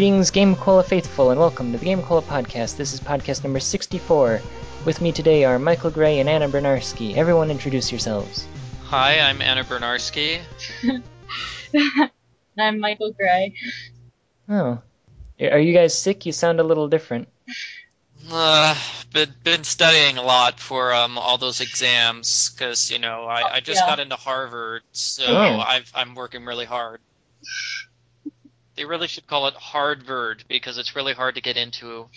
Greetings, Game Cola faithful, and welcome to the Game Cola podcast. This is podcast number 64. With me today are Michael Gray and Anna Bernarski. Everyone introduce yourselves. Hi, I'm Anna Bernarski. I'm Michael Gray. Oh. Are you guys sick? You sound a little different. Uh, been been studying a lot for um all those exams because you know I, I just Yeah. got into Harvard, so Oh. I've, I'm working really hard. They really should call it Hardvard because it's really hard to get into.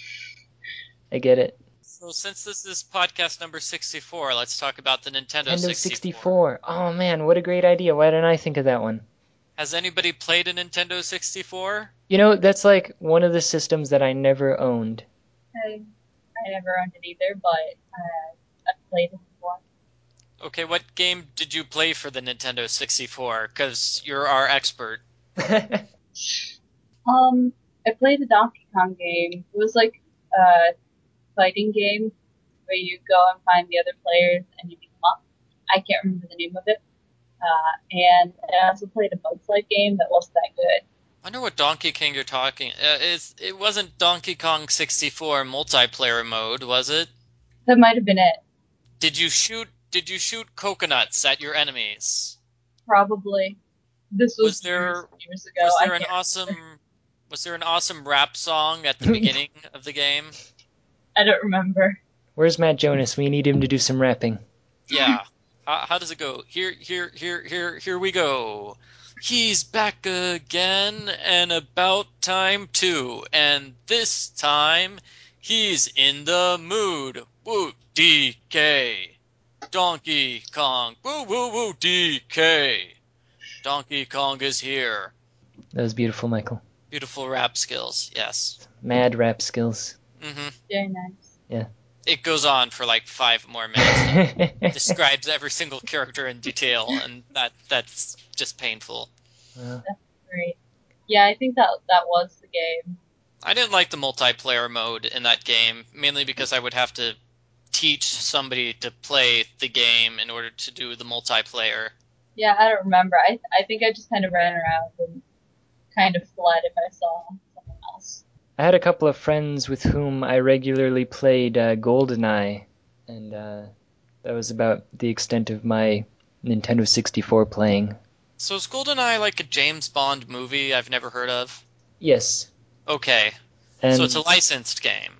I get it. So since this is podcast number 64, let's talk about the Nintendo, Nintendo 64. 64. Oh man, what a great idea. Why didn't I think of that one? Has anybody played a Nintendo 64? You know, that's like one of the systems that I never owned. I, I never owned it either, but uh, I've played it before. Okay, what game did you play for the Nintendo 64? Because you're our expert. Um, I played a Donkey Kong game. It was like a fighting game where you go and find the other players and you beat them up. I can't remember the name of it. Uh, and I also played a Bugs Life game that wasn't that good. I know what Donkey King you're talking. Uh, it's, it wasn't Donkey Kong 64 multiplayer mode, was it? That might have been it. Did you shoot? Did you shoot coconuts at your enemies? Probably. This was, Was there- years, ago. Was there an awesome? Was there an awesome rap song at the beginning of the game? I don't remember. Where's Matt Jonas? We need him to do some rapping. Yeah. How, how does it go? Here, here, here, here, here we go. He's back again, and about time too. And this time, he's in the mood. Woo, DK. Donkey Kong. Woo, woo, woo, DK. Donkey Kong is here. That was beautiful, Michael. Beautiful rap skills, yes. Mad rap skills. Mm-hmm. Very nice. Yeah. It goes on for like five more minutes. describes every single character in detail, and that that's just painful. Well, Great. Yeah, I think that that was the game. I didn't like the multiplayer mode in that game, mainly because I would have to teach somebody to play the game in order to do the multiplayer. Yeah, I don't remember. I I think I just kind of ran around and kind of fled if I saw someone else. I had a couple of friends with whom I regularly played uh, GoldenEye, and uh, that was about the extent of my Nintendo 64 playing. So is GoldenEye like a James Bond movie I've never heard of? Yes, Okay, and so it's a licensed game.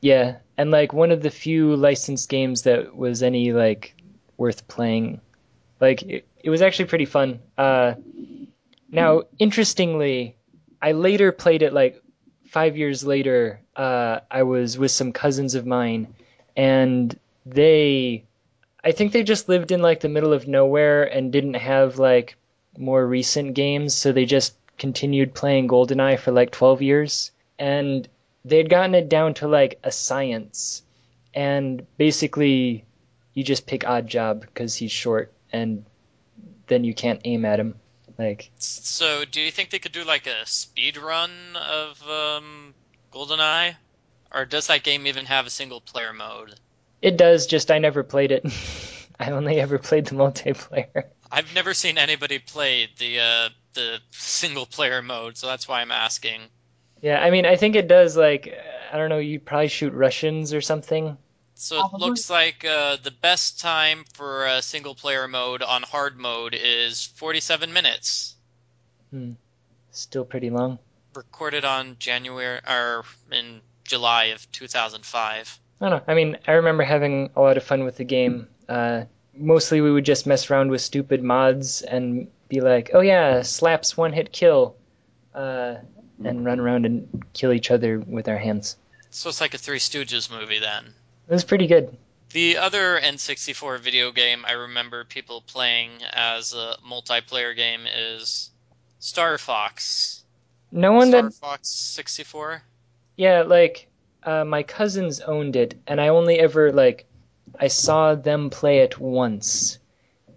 yeah, and like one of the few licensed games that was any like worth playing. Like it, it was actually pretty fun. Uh, now, interestingly, I later played it like five years later. Uh, I was with some cousins of mine, and they, I think they just lived in like the middle of nowhere and didn't have like more recent games, so they just continued playing GoldenEye for like 12 years, and they'd gotten it down to like a science, and basically, you just pick Oddjob because he's short, and then you can't aim at him. Like, So do you think they could do like a speed run of um, GoldenEye, or does that game even have a single player mode? it does, just I never played it. I only ever played the multiplayer. I've never seen anybody play the uh, the single player mode, so that's why I'm asking. Yeah, I mean, I think it does, like, I don't know, you probably shoot Russians or something. So it looks like uh, the best time for a single player mode on hard mode is 47 minutes. Still pretty long. Recorded on January or in July of 2005. I don't know. I mean, I remember having a lot of fun with the game. Uh, mostly we would just mess around with stupid mods and be like, oh yeah, slaps one hit kill. Uh, and run around and kill each other with our hands. So it's like a Three Stooges movie then. It was pretty good. The other N64 video game I remember people playing as a multiplayer game is Star Fox. No one Star that, Fox 64. yeah, like, uh, my cousins owned it, and I only ever, like, I saw them play it once.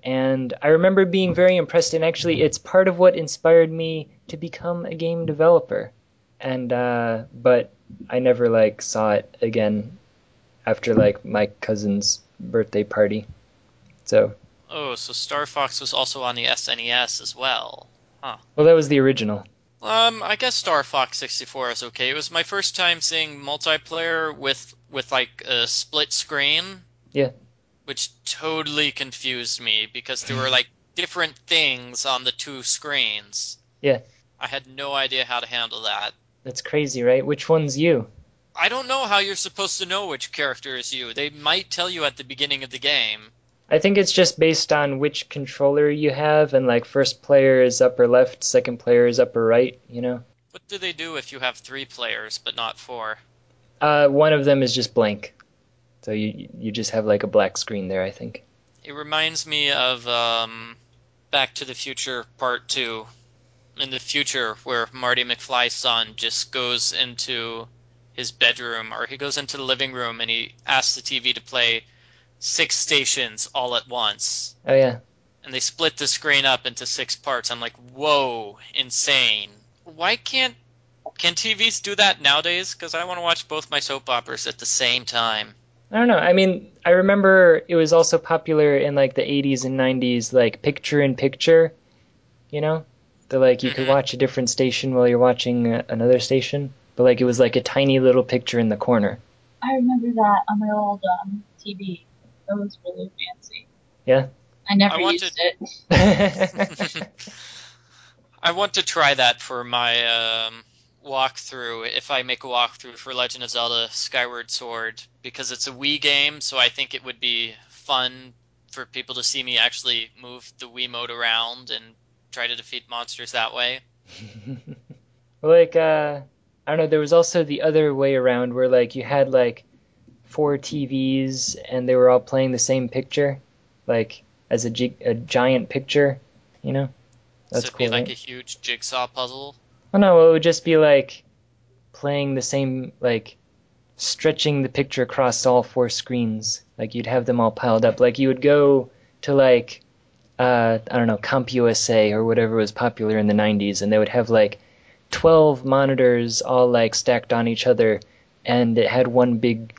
And I remember being very impressed, and actually, it's part of what inspired me to become a game developer. And, uh, but I never, like, saw it again after, like, my cousin's birthday party. So, Oh, so Star Fox was also on the SNES as well. Huh? Well, that was the original. Um, I guess Star Fox 64 is okay. It was my first time seeing multiplayer with with like a split screen. Yeah. Which totally confused me because there were like different things on the two screens. Yeah. I had no idea how to handle that. That's crazy, right? Which one's you? I don't know how you're supposed to know which character is you. They might tell you at the beginning of the game. I think it's just based on which controller you have, and like first player is upper left, second player is upper right, you know? What do they do if you have three players but not four? Uh, one of them is just blank. So you you just have like a black screen there, I think. It reminds me of um, Back to the Future Part 2. In the future, where Marty McFly's son just goes into his bedroom or he goes into the living room and he asks the TV to play six stations all at once. Oh yeah. And they split the screen up into six parts. I'm like, whoa, insane. Why can't can TVs do that nowadays? Because I want to watch both my soap operas at the same time. I don't know. I mean, I remember it was also popular in like the 80s and 90s, like picture in picture. You know, the like you could Mhm. watch a different station while you're watching uh, another station, but like it was like a tiny little picture in the corner. I remember that on my old um, TV. That was really fancy. Yeah. I never I wanted- used it. I want to try that for my um, walkthrough if I make a walkthrough for Legend of Zelda Skyward Sword because it's a Wii game, so I think it would be fun for people to see me actually move the Wiimote around and try to defeat monsters that way. like uh I don't know, there was also the other way around where like you had like four TVs and they were all playing the same picture, like as a, gi- a giant picture, you know? That's so it'd cool. be like right? a huge jigsaw puzzle. Well, no, it would just be like playing the same, like stretching the picture across all four screens. Like you'd have them all piled up. Like you would go to like, uh, I don't know, CompUSA or whatever was popular in the 90s, and they would have like 12 monitors all like stacked on each other, and it had one big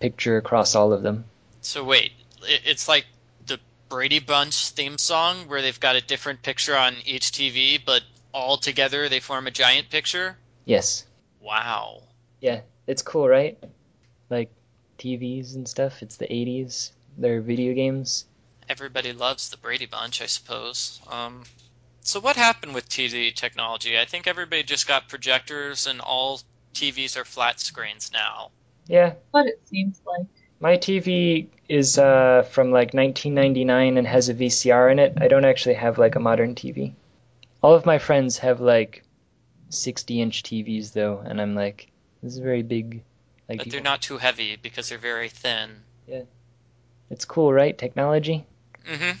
picture across all of them. So wait, it's like the Brady Bunch theme song where they've got a different picture on each TV, but all together they form a giant picture? Yes. Wow. Yeah, it's cool, right? Like TVs and stuff. It's the 80s. They're video games. Everybody loves the Brady Bunch, I suppose. Um, so what happened with TV technology? I think everybody just got projectors, and all TVs are flat screens now. Yeah, what it seems like. My TV is uh, from like 1999 and has a VCR in it. I don't actually have like a modern TV. All of my friends have like 60 inch TVs though, and I'm like, this is very big. Like, But they're not too heavy because they're very thin. Yeah, it's cool, right? Technology. Mm-hmm.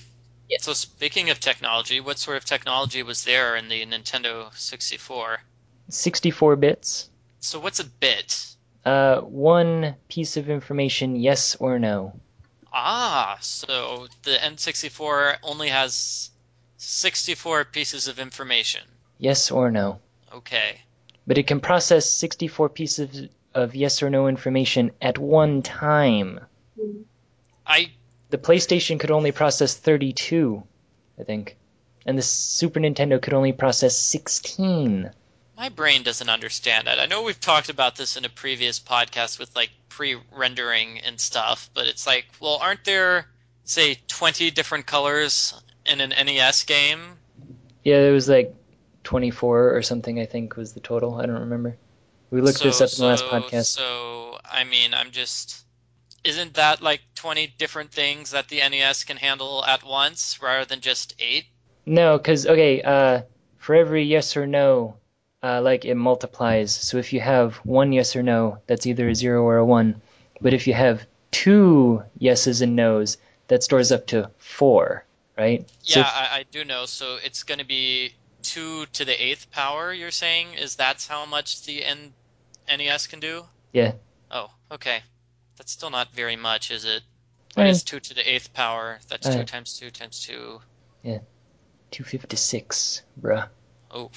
Yeah. So speaking of technology, what sort of technology was there in the Nintendo 64? 64 bits. So what's a bit? Uh, one piece of information, yes or no. Ah, so the N64 only has 64 pieces of information. Yes or no. Okay. But it can process 64 pieces of yes or no information at one time. I The PlayStation could only process 32, I think. And the Super Nintendo could only process 16. my brain doesn't understand that. I know we've talked about this in a previous podcast with like pre-rendering and stuff, but it's like, well, aren't there say 20 different colors in an NES game? Yeah, there was like 24 or something, I think, was the total. I don't remember. We looked so, this up in the last podcast. So, I mean, I'm just. Isn't that like 20 different things that the NES can handle at once rather than just eight? No, because, okay, uh, for every yes or no, uh, like it multiplies. So if you have one yes or no, that's either a zero or a one. But if you have two yeses and nos, that stores up to four, right? So Yeah, if- I, I do know. So it's going to be 2 to the eighth power, you're saying? Is that's how much the N- NES can do? Yeah. Oh, okay. That's still not very much, is it? I What 2 to the eighth power? That's 2 Uh, times 2 times 2. Yeah. 256, bruh. Oh,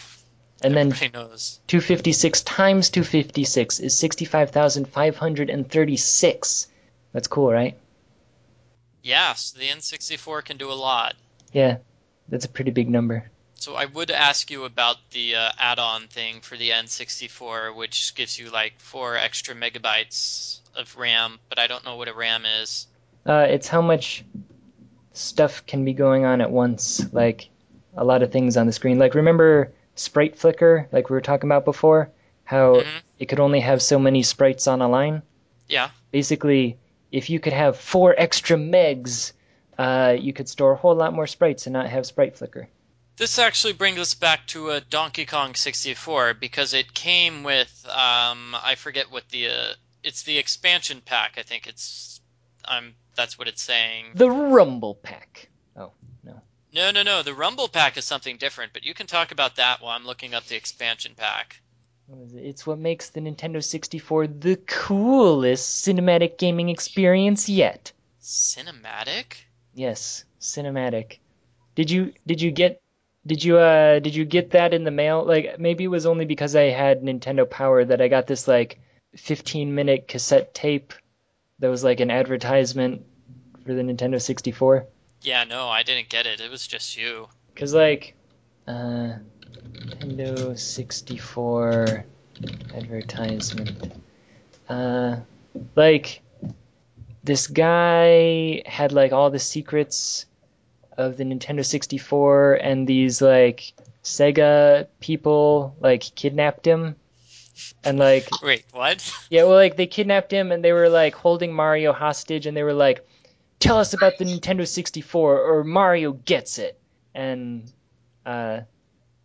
And then everybody knows. 256 times 256 is 65,536. That's cool, right? Yeah, so the N64 can do a lot. Yeah, that's a pretty big number. So I would ask you about the uh, add-on thing for the N64, which gives you like four extra megabytes of RAM, but I don't know what a RAM is. Uh, it's how much stuff can be going on at once, like a lot of things on the screen. Like remember sprite flicker, like we were talking about before, how Mhm. it could only have so many sprites on a line. Yeah. Basically, if you could have four extra megs, uh, you could store a whole lot more sprites and not have sprite flicker. This actually brings us back to a Donkey Kong 64 because it came with um, I forget what the uh, it's the expansion pack. I think it's I'm that's what it's saying. The Rumble Pack. Oh no, no, no. No. The Rumble pack is something different, but you can talk about that while I'm looking up the expansion pack. What is it? It's what makes the Nintendo 64 the coolest cinematic gaming experience yet. Cinematic? Yes, cinematic. Did you did you get did you uh did you get that in the mail? Like maybe it was only because I had Nintendo Power that I got this like 15 minute cassette tape that was like an advertisement for the Nintendo 64. Yeah, no, I didn't get it. It was just you. Cause like uh Nintendo 64 advertisement. Uh like this guy had like all the secrets of the Nintendo 64 and these like Sega people like kidnapped him and like Wait, what? yeah well like they kidnapped him and they were like holding Mario hostage and they were like tell us about the Nintendo 64 or Mario gets it. And uh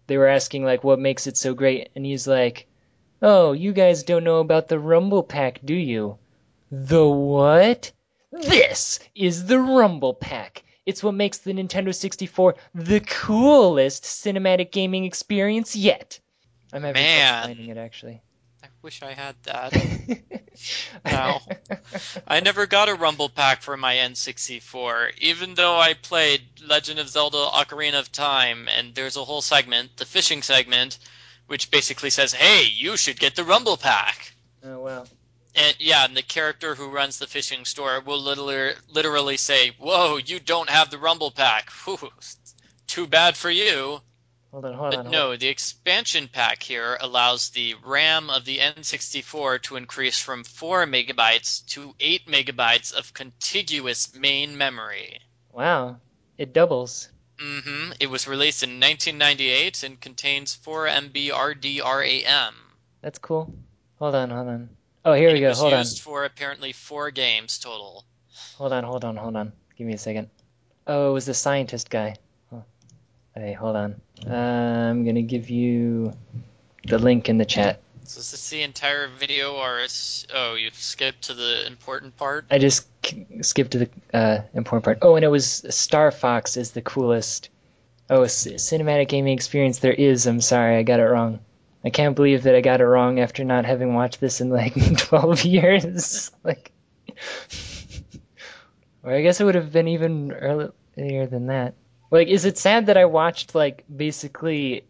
they were asking like what makes it so great? And he's like oh you guys don't know about the Rumble Pack do you? The what? This is the Rumble Pack. It's what makes the Nintendo 64 the coolest cinematic gaming experience yet. I'm having trouble Man. finding it actually. I wish I had that. Wow. I never got a Rumble pack for my N64, even though I played Legend of Zelda Ocarina of Time, and there's a whole segment, the fishing segment, which basically says, hey, you should get the Rumble pack. oh wow. And yeah, and the character who runs the fishing store will literally, literally say, whoa, you don't have the Rumble pack. Whew, too bad for you. Hold on, hold on. But hold no, the expansion pack here allows the RAM of the N64 to increase from 4 megabytes to 8 megabytes of contiguous main memory. on. Wow. It doubles. Mm hmm It was released in 1998 and contains 4 MB RDRAM. That's cool. Hold on, hold on. Oh, here And we go. Hold on. used for apparently 4 games total. Hold on, hold on, hold on. Give me a second. Oh, it was the scientist guy. Oh. Hey, hold on. I'm gonna give you the link in the chat. So is this the entire video, or is oh you've skipped to the important part? I just skipped to the uh, important part. Oh, and it was Star Fox is the coolest. Oh, cinematic gaming experience there is. I'm sorry, I got it wrong. I can't believe that I got it wrong after not having watched this in like 12 years. like, or I guess it would have been even earlier than that. Like, is it sad that I watched like basically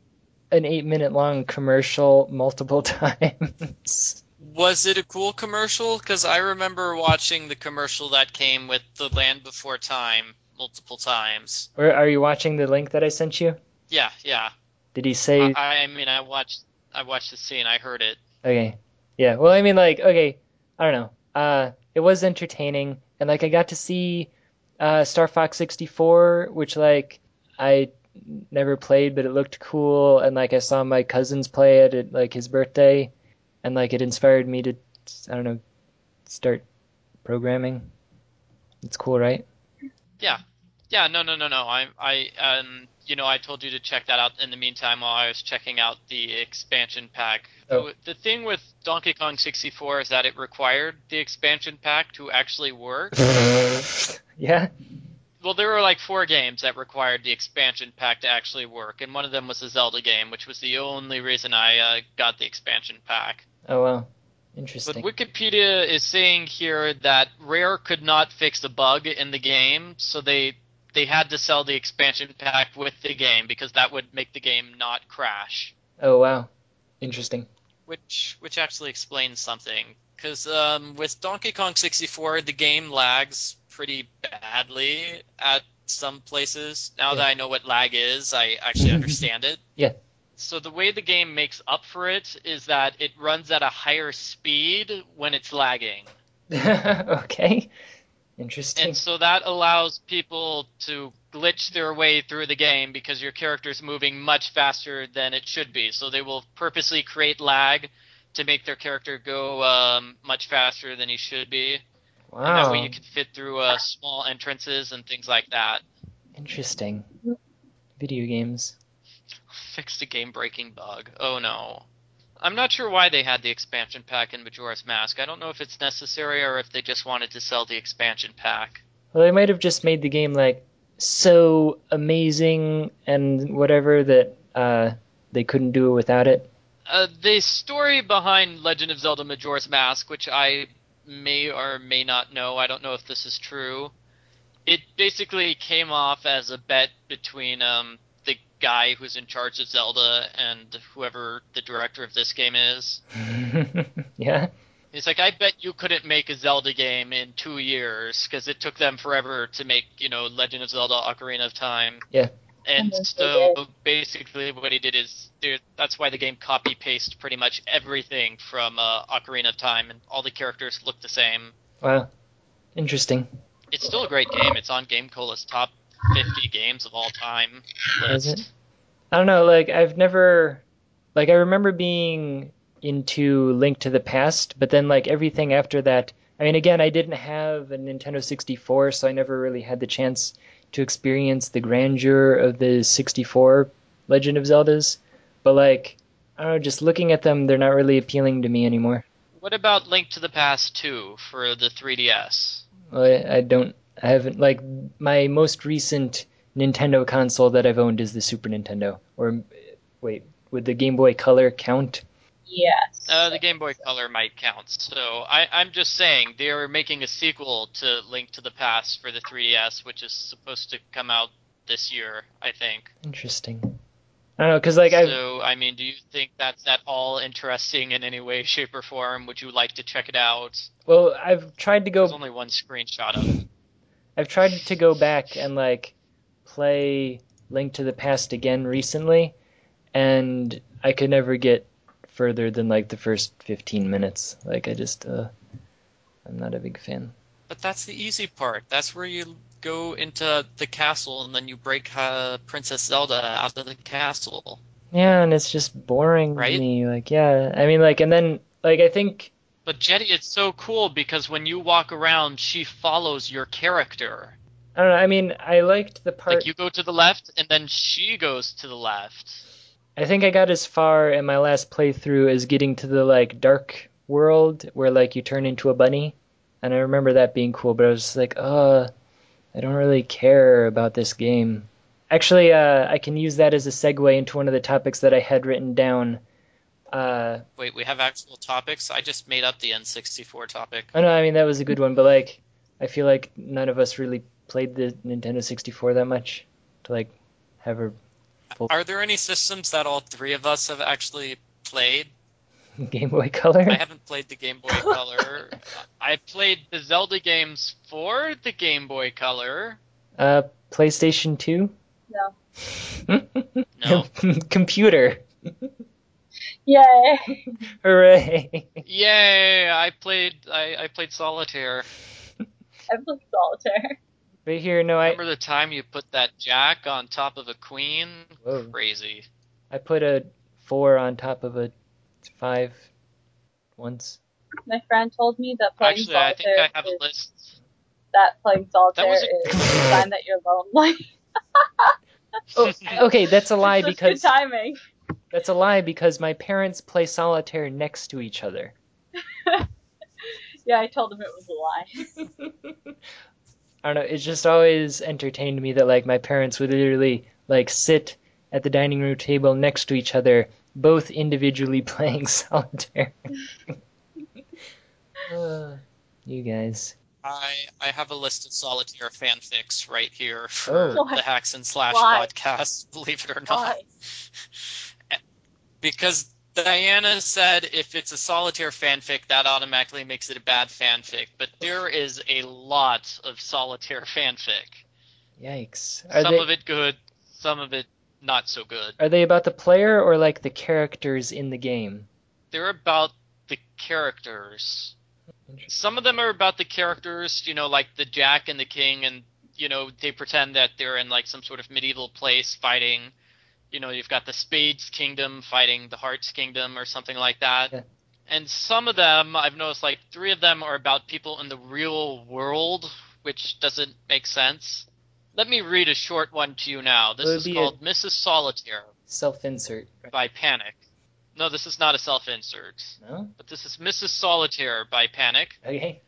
an eight minute long commercial multiple times? Was it a cool commercial? Because I remember watching the commercial that came with The Land Before Time multiple times. or are you watching the link that I sent you? Yeah, yeah. Did he say? I, I mean, I watched, I watched the scene. I heard it. Okay. Yeah. Well, I mean, like, okay, I don't know. Uh, it was entertaining, and like, I got to see uh, Star Fox 64, which like I never played, but it looked cool, and like I saw my cousins play it at like his birthday, and like it inspired me to, I don't know, start programming. It's cool, right? Yeah, yeah. no, no, no, no. I, I, um, you know, I told you to check that out in the meantime while I was checking out the expansion pack. Oh. The, thing with Donkey Kong 64 is that it required the expansion pack to actually work. yeah. Well, there were like four games that required the expansion pack to actually work, and one of them was the Zelda game, which was the only reason I uh, got the expansion pack. Oh well. Interesting. But Wikipedia is saying here that Rare could not fix the bug in the game, so they they had to sell the expansion pack with the game because that would make the game not crash. Oh wow. Interesting. Which which actually explains something. Because um, with Donkey Kong 64, the game lags pretty badly at some places. Now Yeah. that I know what lag is, I actually understand it. Yeah. So the way the game makes up for it is that it runs at a higher speed when it's lagging. okay. Interesting. And so that allows people to glitch their way through the game because your character's moving much faster than it should be. So they will purposely create lag to make their character go um, much faster than he should be. And that way you can fit through uh, small entrances and things like that. Interesting. Video games. Fixed a game breaking bug. Oh no. I'm not sure why they had the expansion pack in Majora's Mask. I don't know if it's necessary or if they just wanted to sell the expansion pack. Well, they might have just made the game like so amazing and whatever that uh, they couldn't do it without it. Uh, the story behind Legend of Zelda Majora's Mask, which I may or may not know, I don't know if this is true. It basically came off as a bet between um, guy who's in charge of Zelda and whoever the director of this game is. yeah. He's like, I bet you couldn't make a Zelda game in two years because it took them forever to make, you know, Legend of Zelda: Ocarina of Time. Yeah. And Mhm, so basically, what he did is, that's why the game copy paste pretty much everything from uh, Ocarina of Time, and all the characters look the same. Wow. Interesting. It's still a great game. It's on Game Cola's top 50 games of all time Is list. it? I don't know. Like I've never, like I remember being into Link to the Past, but then like everything after that. I mean, again, I didn't have a Nintendo 64, so I never really had the chance to experience the grandeur of the 64 Legend of Zeldas. But like, I don't know, just looking at them, they're not really appealing to me anymore. What about Link to the Past 2 for the 3DS? I, I don't, I haven't like my most recent Nintendo console that I've owned is the Super Nintendo. Or wait, would the Game Boy Color count? Yes. Uh, the Game Boy Color might count. So I, I'm just saying they are making a sequel to Link to the Past for the 3DS, which is supposed to come out this year, I think. Interesting. I don't know, cause like I so I mean, do you think that's at all interesting in any way, shape, or form? Would you like to check it out? well, I've tried to go. There's only one screenshot of it. I've tried to go back and like play Link to the Past again recently, and I could never get further than like the first 15 minutes. Like I just, uh, I'm not a big fan. But that's the easy part. That's where you go into the castle and then you break uh, Princess Zelda out of the castle. Yeah, and it's just boring Right? to me. Like, yeah, I mean, like, and then like I think But Jetty, it's so cool because when you walk around, she follows your character. I don't know. I mean, I liked the part. Like you go to the left, and then she goes to the left. I think I got as far in my last playthrough as getting to the like dark world where like you turn into a bunny, and I remember that being cool. But I was just like, uh, I don't really care about this game. Actually, uh, I can use that as a segue into one of the topics that I had written down. Uh, Wait, we have actual topics. I just made up the N64 topic. I know, I mean that was a good one, but like, I feel like none of us really played the Nintendo 64 that much to like have a Full... Are there any systems that all three of us have actually played? Game Boy Color. I haven't played the Game Boy Color. I played the Zelda games for the Game Boy Color. Uh, PlayStation 2. No. No. Computer. Yay! Hooray. Yay! I played. I, I played solitaire. I played solitaire. Right here, no, I Remember the time you put that jack on top of a queen? Whoa. Crazy. I put a four on top of a five once. My friend told me that playing Actually, I think solitaire I have a is, list. that playing solitaire was a- is a sign that you're lonely. Oh, okay, that's a lie It's just because good timing. That's a lie because my parents play solitaire next to each other. Yeah, I told him it was a lie. I don't know. It's just always entertained me that like my parents would literally like sit at the dining room table next to each other, both individually playing solitaire. Uh, you guys. I I have a list of solitaire fanfics right here Oh. for Why? the Hacks and Slash Why? podcast. Believe it or not, Why? Because Diana said if it's a solitaire fanfic, that automatically makes it a bad fanfic. But there is a lot of solitaire fanfic. Yikes. Are some they of it good, some of it not so good. are they about the player or like the characters in the game? They're about the characters. Some of them are about the characters, you know, like the Jack and the King, and you know they pretend that they're in like some sort of medieval place fighting. You know, you've got the Spades Kingdom fighting the Hearts Kingdom or something like that. Yeah. And some of them, I've noticed, like three of them are about people in the real world, which doesn't make sense. Let me read a short one to you now. This is it is a- called Mrs. Solitaire Self-insert. by Panic. No, this is not a self-insert, No? but this is Mrs. Solitaire by Panic. Okay.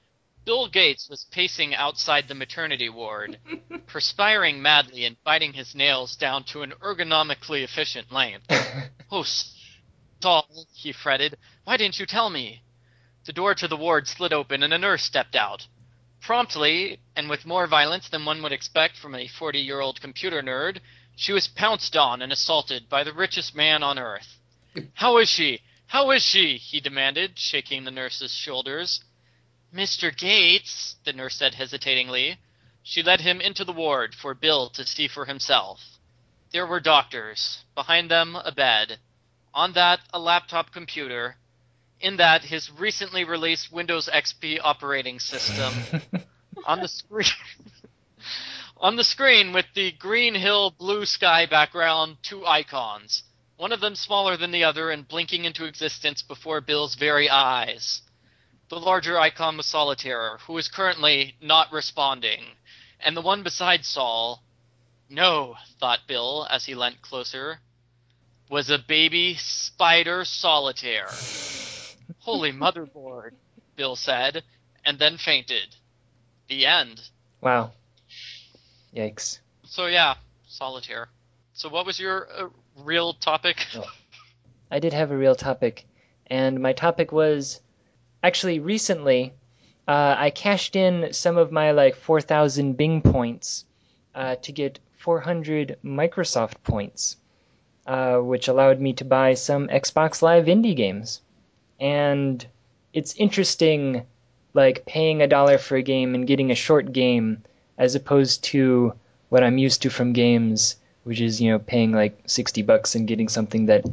Bill Gates was pacing outside the maternity ward, perspiring madly and biting his nails down to an ergonomically efficient length. Oh, Saul, he fretted. Why didn't you tell me? The door to the ward slid open and a nurse stepped out. Promptly, and with more violence than one would expect from a 40 year old computer nerd, she was pounced on and assaulted by the richest man on earth. How is she? How is she? he demanded, shaking the nurse's shoulders. Mr. Gates, the nurse said hesitatingly. She led him into the ward for Bill to see for himself. There were doctors. Behind them, a bed. On that, a laptop computer. In that, his recently released Windows XP operating system. on the screen. on the screen, with the Green Hill blue sky background, two icons. One of them smaller than the other and blinking into existence before Bill's very eyes. The larger icon was Solitaire, who is currently not responding, and the one beside Saul, no, thought Bill as he leant closer, was a baby spider solitaire. Holy motherboard, Bill said, and then fainted. The end. wow. Yikes. So yeah, solitaire. So what was your uh, real topic? I did have a real topic, and my topic was actually recently uh, I cashed in some of my like 4,000 Bing points uh, to get 400 Microsoft points, uh, which allowed me to buy some Xbox Live indie games. And it's interesting, like paying a dollar for a game and getting a short game, as opposed to what I'm used to from games, which is you know paying like 60 bucks and getting something that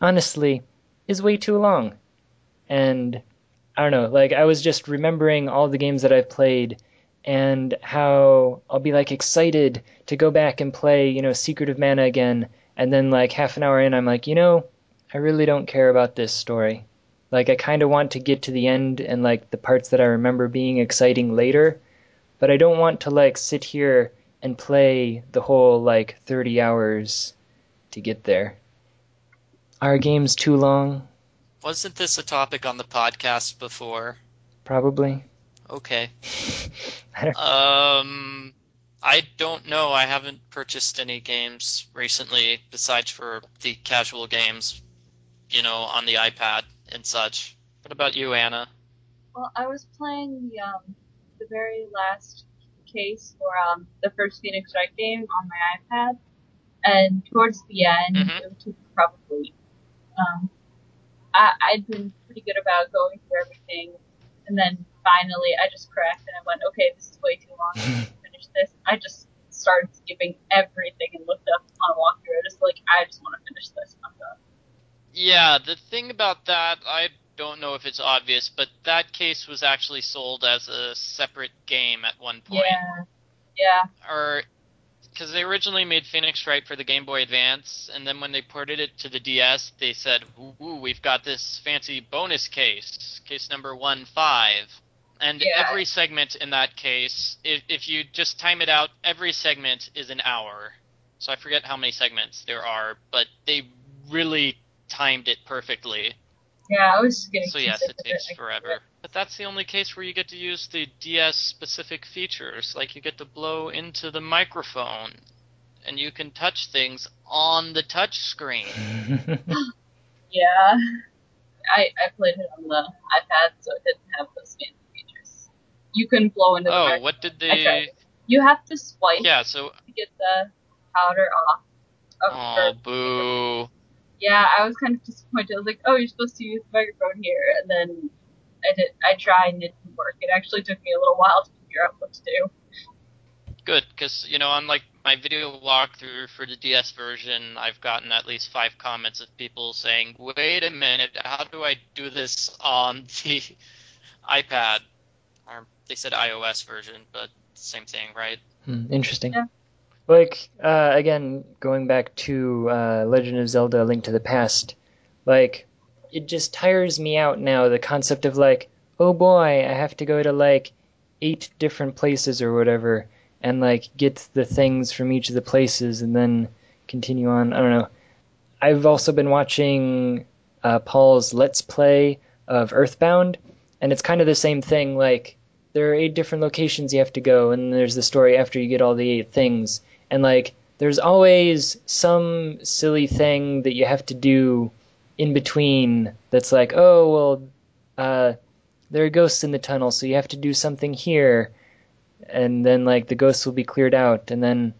honestly is way too long. And I don't know, like I was just remembering all the games that I've played and how I'll be like excited to go back and play, you know, Secret of Mana again, and then like half an hour in I'm like, you know, I really don't care about this story. Like I kind of want to get to the end and like the parts that I remember being exciting later, but I don't want to like sit here and play the whole like 30 hours to get there. Are games too long? Wasn't this a topic on the podcast before? Probably. Okay. I don't- Um, I don't know. I haven't purchased any games recently besides for the casual games, you know, on the iPad and such. What about you, Anna? Well, I was playing the um the very last case for um the first Phoenix Wright game on my iPad, and towards the end, Mhm. it took probably um I I'd been pretty good about going through everything, and then finally I just cracked and I went, okay, this is way too long. I can't finish this. I just started skipping everything and looked up on a walkthrough. I Just like I just want to finish this. I'm done. Yeah, the thing about that, I don't know if it's obvious, but that case was actually sold as a separate game at one point. Yeah, yeah, or because they originally made Phoenix Wright for the Game Boy Advance, and then when they ported it to the DS, they said, "Ooh, we've got this fancy bonus case, case number one five." And Yeah. every segment in that case, if, if you just time it out, every segment is an hour. So I forget how many segments there are, but they really timed it perfectly. Yeah. I was just getting So yes, it takes I- forever. But that's the only case where you get to use the DS specific features. Like you get to blow into the microphone and you can touch things on the touch screen. Yeah. I, I played it on the iPad, so it didn't have those fancy features. You couldn't blow into the Oh, microphone. what did they. You have to swipe Yeah, so to get the powder off. Of oh or- boo. Yeah, I was kind of disappointed. I was like, oh, you're supposed to use the microphone here, and then I did. I tried and it didn't work. It actually took me a little while to figure out what to do. Good, because you know, on like my video walkthrough for the DS version, I've gotten at least five comments of people saying, "Wait a minute, how do I do this on the iPad?" Or they said iOS version, but same thing, right? Hmm, interesting. Yeah. Like uh, again, going back to uh, Legend of Zelda: Link to the Past, like it just tires me out now. The concept of like, oh boy, I have to go to like eight different places or whatever, and like get the things from each of the places, and then continue on. I don't know. I've also been watching uh, Paul's Let's Play of Earthbound, and it's kind of the same thing. Like there are eight different locations you have to go, and there's the story after you get all the eight things, and like there's always some silly thing that you have to do in between that's like, oh well, uh, there are ghosts in the tunnel, so you have to do something here, and then like the ghosts will be cleared out, and then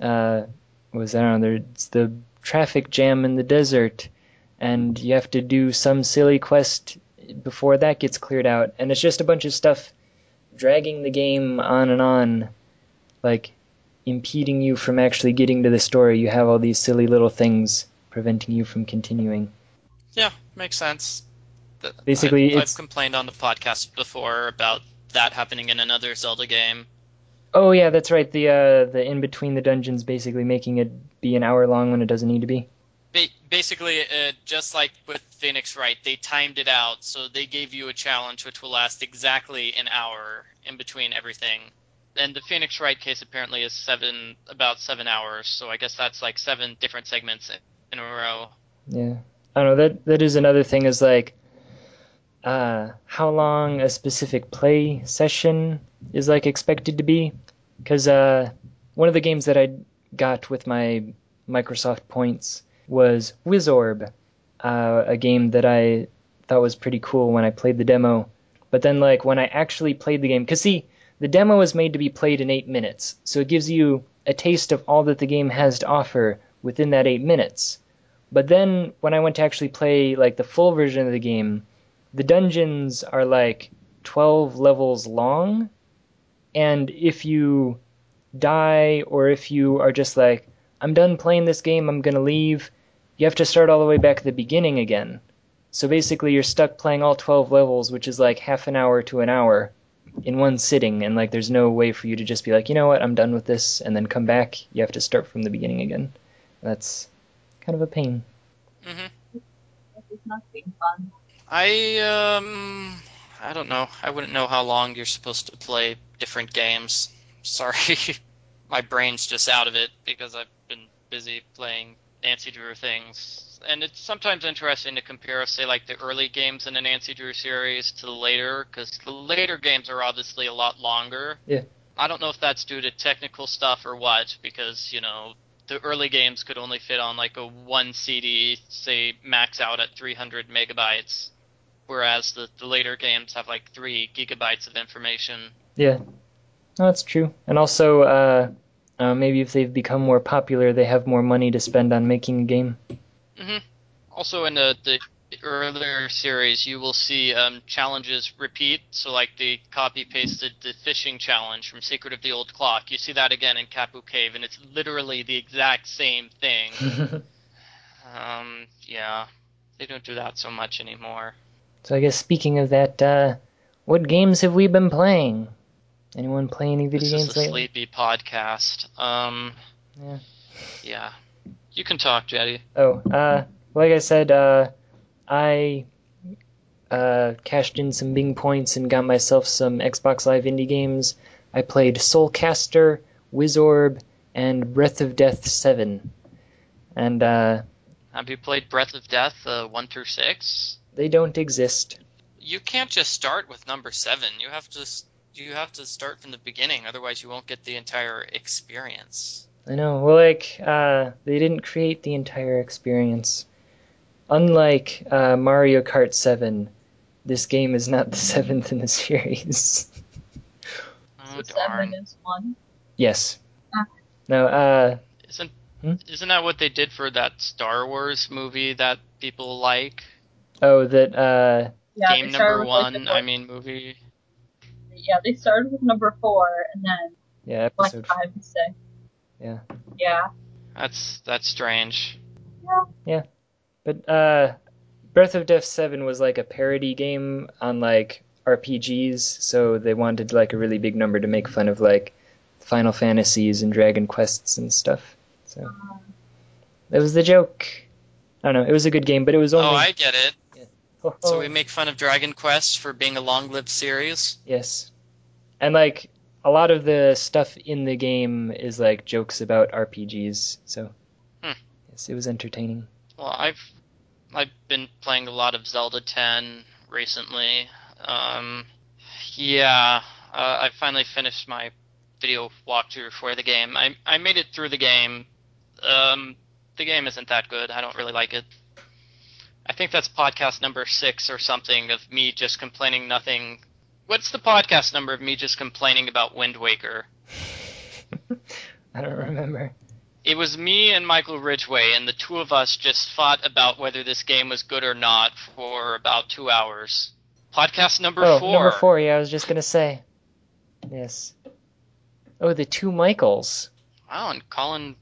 uh, what was that? Know, there's the traffic jam in the desert, and you have to do some silly quest before that gets cleared out, and it's just a bunch of stuff dragging the game on and on, like impeding you from actually getting to the story. You have all these silly little things preventing you from continuing. Yeah, makes sense. Basically, I've, I've complained on the podcast before about that happening in another Zelda game. Oh yeah, that's right. The uh, the in between the dungeons, basically making it be an hour long when it doesn't need to be. Ba- basically, uh, just like with Phoenix Wright, they timed it out, so they gave you a challenge which will last exactly an hour in between everything. And the Phoenix Wright case apparently is seven, about seven hours, so I guess that's like seven different segments in a row. Yeah, I don't know. That that is another thing. Is like, uh, how long a specific play session is like expected to be? Because uh, one of the games that I got with my Microsoft points was Wizorb, uh, a game that I thought was pretty cool when I played the demo. But then, like when I actually played the game, because see, the demo is made to be played in eight minutes, so it gives you a taste of all that the game has to offer within that eight minutes. But then when I went to actually play like the full version of the game, the dungeons are like 12 levels long, and if you die or if you are just like I'm done playing this game, I'm going to leave, you have to start all the way back at the beginning again. So basically you're stuck playing all 12 levels, which is like half an hour to an hour in one sitting and like there's no way for you to just be like, "You know what? I'm done with this." and then come back. You have to start from the beginning again. That's kind of a pain. mm-hmm. This not being fun. I um, I don't know. I wouldn't know how long you're supposed to play different games. Sorry, my brain's just out of it because I've been busy playing Nancy Drew things. And it's sometimes interesting to compare, say, like the early games in the Nancy Drew series to the later, because the later games are obviously a lot longer. Yeah. I don't know if that's due to technical stuff or what, because you know the early games could only fit on like a one CD, say max out at 300 megabytes, whereas the, the later games have like three gigabytes of information. Yeah, no, that's true. And also, uh, uh, maybe if they've become more popular, they have more money to spend on making a game. Hmm Also, in the, the earlier series, you will see um, challenges repeat. So, like the copy pasted the fishing challenge from Secret of the Old Clock. You see that again in Kapu Cave, and it's literally the exact same thing. Um, yeah, they don't do that so much anymore. so I guess speaking of that, uh, what games have we been playing? Anyone play any video this games is a lately? sleepy podcast. Um, Yeah. yeah. You can talk, Jetty. Oh, uh, like I said, uh, I uh, cashed in some Bing points and got myself some Xbox Live indie games. I played Soulcaster, Wizorb, and Breath of Death 7. And uh, Have you played Breath of Death uh, one through six? they don't exist. You can't just start with number seven. You have to you have to start from the beginning, otherwise you won't get the entire experience. I know. Well, like, uh, they didn't create the entire experience. Unlike uh, Mario Kart 7, this game is not the seventh in the series. Oh so darn! is one. yes. Ah. No, uh, Isn't Hmm? isn't that what they did for that Star Wars movie that people like? oh, that, uh, Yeah, Game number with, like, one, I mean movie. yeah, they started with number four, and then Yeah, like episode. five and six. Yeah. Yeah. That's that's strange. Yeah. Yeah. But uh, Breath of Death Seven was like a parody game on like RPGs, so they wanted like a really big number to make fun of like Final Fantasies and Dragon Quests and stuff. So Um, that was the joke. I don't know. It was a good game, but it was only. Oh, I get it. Oh, So we make fun of Dragon Quest for being a long-lived series. Yes. And like a lot of the stuff in the game is like jokes about RPGs, so Hmm. yes, it was entertaining. Well, I've I've been playing a lot of Zelda 10 recently. Um, yeah, uh, I finally finished my video walkthrough for the game. I I made it through the game. Um, the game isn't that good. I don't really like it. I think that's podcast number six or something of me just complaining nothing. What's the podcast number of me just complaining about Wind Waker? I don't remember. It was me and Michael Ridgway, and the two of us just fought about whether this game was good or not for about two hours. Podcast number oh, four. number four. Yeah, I was just gonna say. Yes. Oh, the two Michaels. Wow, and Colin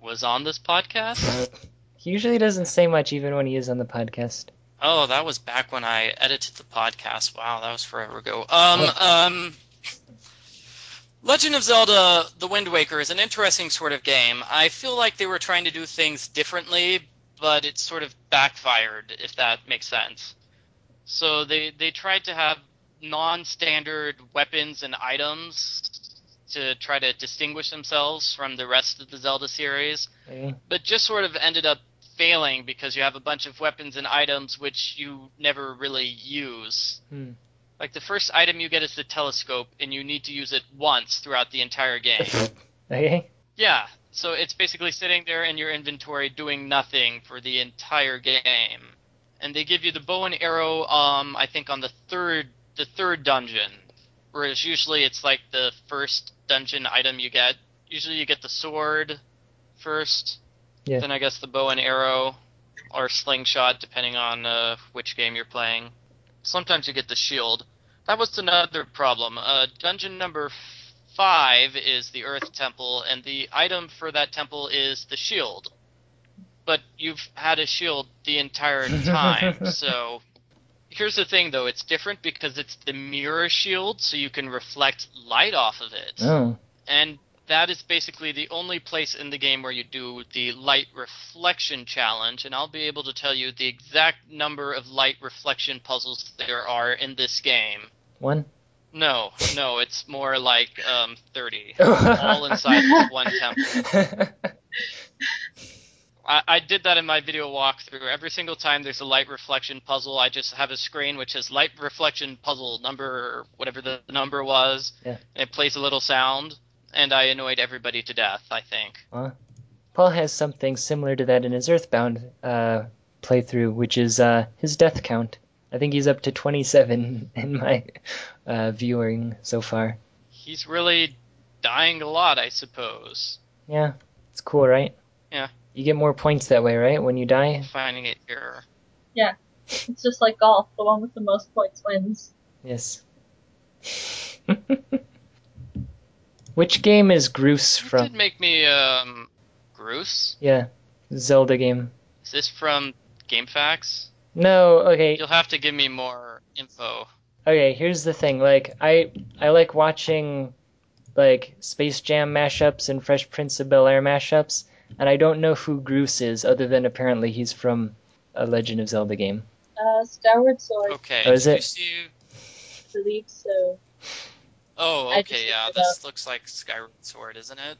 was on this podcast? He usually doesn't say much, even when he is on the podcast. Oh, that was back when I edited the podcast. Wow, that was forever ago. Um, um, Legend of Zelda: The Wind Waker is an interesting sort of game. I feel like they were trying to do things differently, but it sort of backfired, if that makes sense. So they they tried to have non-standard weapons and items to try to distinguish themselves from the rest of the Zelda series but just sort of ended up failing because you have a bunch of weapons and items which you never really use. Hmm. Like the first item you get is the telescope, and you need to use it once throughout the entire game. Okay. yeah, so it's basically sitting there in your inventory doing nothing for the entire game. And they give you the bow and arrow, um, I think on the third the third dungeon, whereas usually it's like the first dungeon item you get. Usually you get the sword first, Yeah. then I guess the bow and arrow or slingshot, depending on uh, which game you're playing. Sometimes you get the shield. That was another problem. Uh, dungeon number five is the Earth Temple, and the item for that temple is the shield. But you've had a shield the entire time, so. Here's the thing, though. It's different because it's the mirror shield, so you can reflect light off of it Oh. and that is basically the only place in the game where you do the light reflection challenge and i'll be able to tell you the exact number of light reflection puzzles there are in this game One. no no it's more like um, 30 all inside this one temple I, I did that in my video walkthrough. Every single time there's a light reflection puzzle, I just have a screen which says light reflection puzzle number, whatever the number was. Yeah. And it plays a little sound, and I annoyed everybody to death, I think. Paul has something similar to that in his Earthbound uh, playthrough, which is uh, his death count. I think he's up to 27 in my uh, viewing so far. He's really dying a lot, I suppose. Yeah, it's cool, right? Yeah. You get more points that way, right? When you die? Finding it here. Yeah, it's just like golf. The one with the most points wins. Yes. Which game is Groose It from? did make me, um, Groose? Yeah, Zelda game. Is this from GameFAQs? No, okay. You'll have to give me more info. Okay, here's the thing. Like I I like watching like Space Jam mashups and Fresh Prince of Bel Air mashups, and I don't know who Groose is other than apparently he's from a Legend of Zelda game. Uh, Skyward Sword, Okay. Oh, is did you it? I believe so. Oh, okay, yeah. looked it This looks like Skyward Sword, isn't it?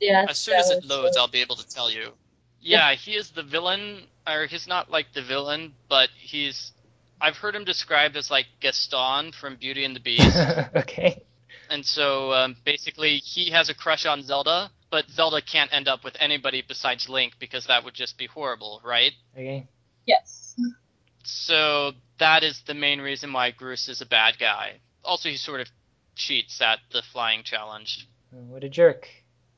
Yeah. As soon as it loads, Sword. I'll be able to tell you. Yeah, he is the villain, or he's not like the villain, but he's. I've heard him described as like Gaston from Beauty and the Beast, okay. and so um, basically he has a crush on Zelda, but Zelda can't end up with anybody besides Link because that would just be horrible, right? Okay. Yes. So that is the main reason why Groose is a bad guy. Also, he sort of cheats at the flying challenge. Oh, What a jerk.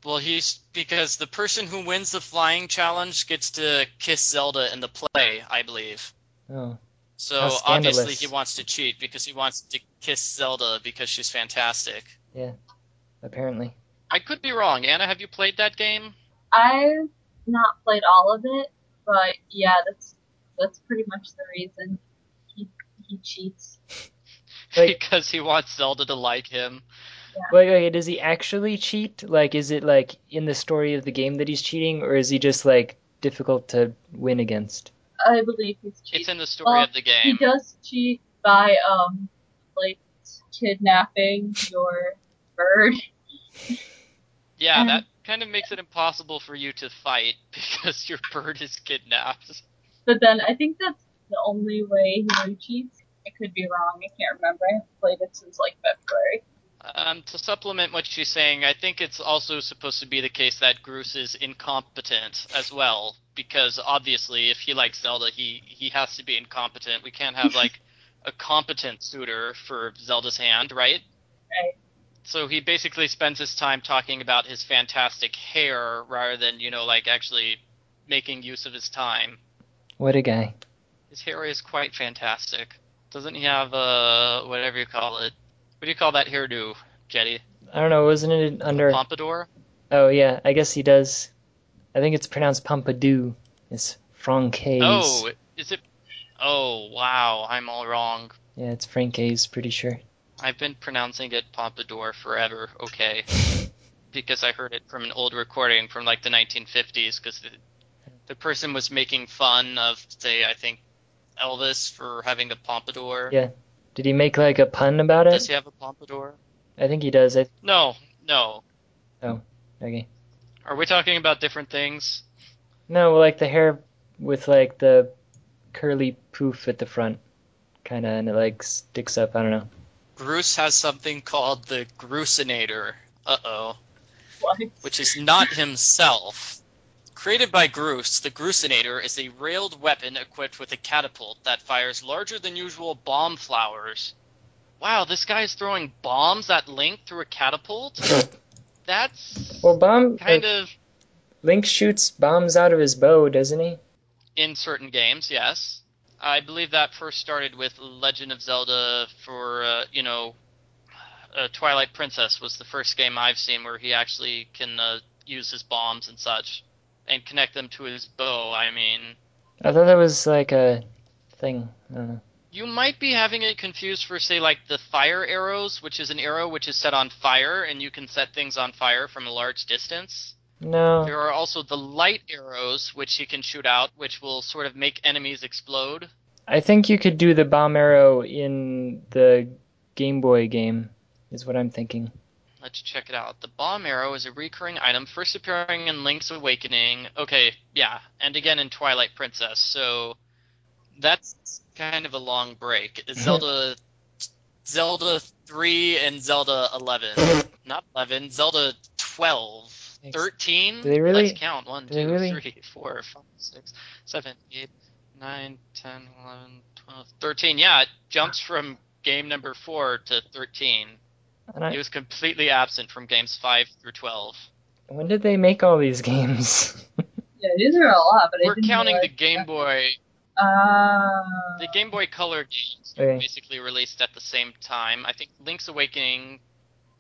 Well, he's because the person who wins the flying challenge gets to kiss Zelda in the play, I believe. Oh. So obviously he wants to cheat because he wants to kiss Zelda because she's fantastic. Yeah. apparently. I could be wrong. Anna, have you played that game? I've not played all of it, but yeah, that's that's pretty much the reason he he cheats. Like- because he wants Zelda to like him. Wait, wait, does he actually cheat? Like, is it like in the story of the game that he's cheating, or is he just like difficult to win against? I believe he's cheating. It's in the story Well, of the game. He does cheat by um like kidnapping your bird. Yeah, Um, that kind of makes it impossible for you to fight because your bird is kidnapped. But then I think that's the only way he really cheats. I could be wrong. I can't remember. I haven't played it since like February. Um, to supplement what she's saying, I think it's also supposed to be the case that Groose is incompetent as well, because obviously, if he likes Zelda, he he has to be incompetent. We can't have like a competent suitor for Zelda's hand, right? Right. So he basically spends his time talking about his fantastic hair rather than you know like actually making use of his time. What a guy. His hair is quite fantastic. Doesn't he have uh whatever you call it? What do you call that hairdo, Jetty? I don't know, wasn't it under? Pompadour? Oh yeah, I guess he does. I think it's pronounced Pompadour. It's Francaise. Oh, is it? Oh, wow, I'm all wrong. Yeah, it's Francaise, pretty sure. I've been pronouncing it Pompadour forever. Okay, because I heard it from an old recording from like the 1950s. Because the, the person was making fun of, say, I think Elvis for having a pompadour. Yeah. Did he make like a pun about it? Does he have a pompadour? I think he does. I, No, no. okay. Are we talking about different things? No, like the hair with like the curly poof at the front, kind of, and it like sticks up. I don't know. Groose has something called the Groosinator. Uh oh. What? which is not himself. Created by Groose, the Groosinator is a railed weapon equipped with a catapult that fires larger than usual bomb flowers. Wow, this guy's throwing bombs at Link through a catapult? That's Well, bomb. kind uh, of Link shoots bombs out of his bow, doesn't he? in certain games, yes. I believe that first started with Legend of Zelda for, uh, you know, uh, Twilight Princess was the first game I've seen where he actually can uh, use his bombs and such and connect them to his bow. I mean, I thought that was like a thing. I don't know. you might be having it confused for, say, like the fire arrows, which is an arrow which is set on fire and you can set things on fire from a large distance. No. There are also the light arrows, which you can shoot out, which will sort of make enemies explode. I think you could do the bomb arrow in the Game Boy game, is what I'm thinking. Let's check it out. The bomb arrow is a recurring item, first appearing in Link's Awakening. Okay, yeah, and again in Twilight Princess. So that's kind of a long break. Zelda, Zelda three and Zelda eleven, not eleven, Zelda twelve. Thanks. 13? Do they really- Let's count. One, do they two, really- three, four, five, six, seven, eight, nine, 10, 11, 12, 13. Yeah, it jumps from game number 4 to 13. And I, He was completely absent from games 5 through 12. when did they make all these games? Yeah, these are a lot, but We're didn't counting the realize- Game Boy, Ah. the Game Boy Color games Okay. basically released at the same time. I think Link's Awakening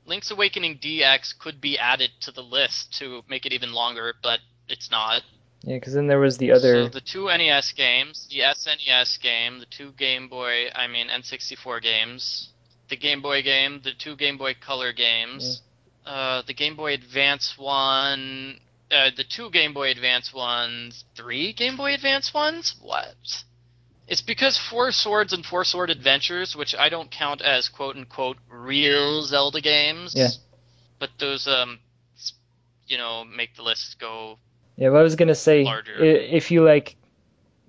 Link's Awakening DX could be added to the list to make it even longer, but it's not. yeah, because then there was the other. So the two NES games, the SNES game, the two Game Boy, I mean N64 games, the Game Boy game, the two Game Boy Color games, uh, the Game Boy Advance one, uh, the two Game Boy Advance ones, three Game Boy Advance ones. What? It's because Four Swords and Four Sword Adventures, which I don't count as quote unquote real Zelda games, Yeah. but those um, you know, make the list go Yeah, what I was gonna say, Larger. if you like,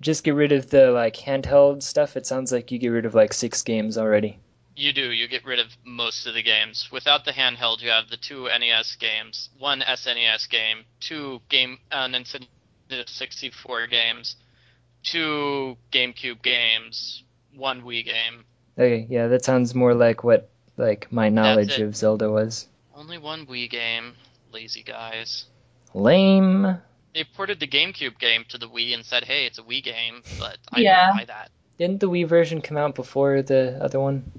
just get rid of the like handheld stuff. It sounds like you get rid of like six games already. You do. You get rid of most of the games. Without the handheld, you have the two NES games, one SNES game, two game uh, Nintendo 64 games, two GameCube games, one Wii game. Okay, yeah, that sounds more like what like my knowledge of Zelda was. Only one Wii game. Lazy guys. Lame. They ported the GameCube game to the Wii and said, "Hey, it's a Wii game," but I Yeah. didn't buy that. Didn't the Wii version come out before the other one,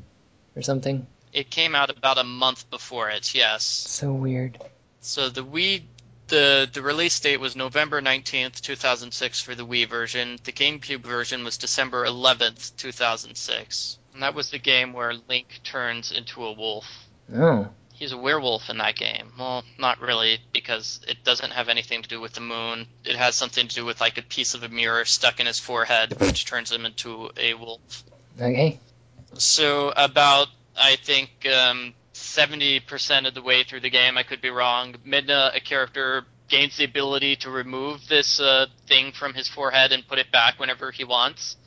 or something? It came out about a month before it. Yes. So weird. So the Wii, the the release date was November nineteenth, two thousand six for the Wii version. The GameCube version was December eleventh, two thousand six, and that was the game where Link turns into a wolf. Oh. He's a werewolf in that game. Well, not really, because it doesn't have anything to do with the moon. It has something to do with like a piece of a mirror stuck in his forehead, which turns him into a wolf. Okay. So about I think um, seventy percent of the way through the game, I could be wrong. Midna, a character, gains the ability to remove this uh, thing from his forehead and put it back whenever he wants.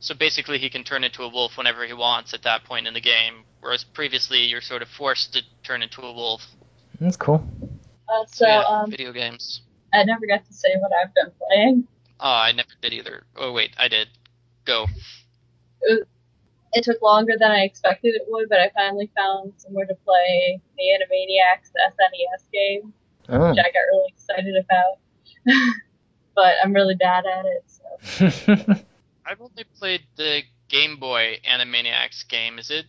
So basically, he can turn into a wolf whenever he wants at that point in the game. Whereas previously, you're sort of forced to turn into a wolf. That's cool. Uh, so yeah, um, video games. I never got to say what I've been playing. Oh, I never did either. Oh wait, I did. Go. It took longer than I expected it would, but I finally found somewhere to play the Animaniacs, the SNES game, Oh. which I got really excited about. but I'm really bad at it. So I've only played the Game Boy Animaniacs game. Is it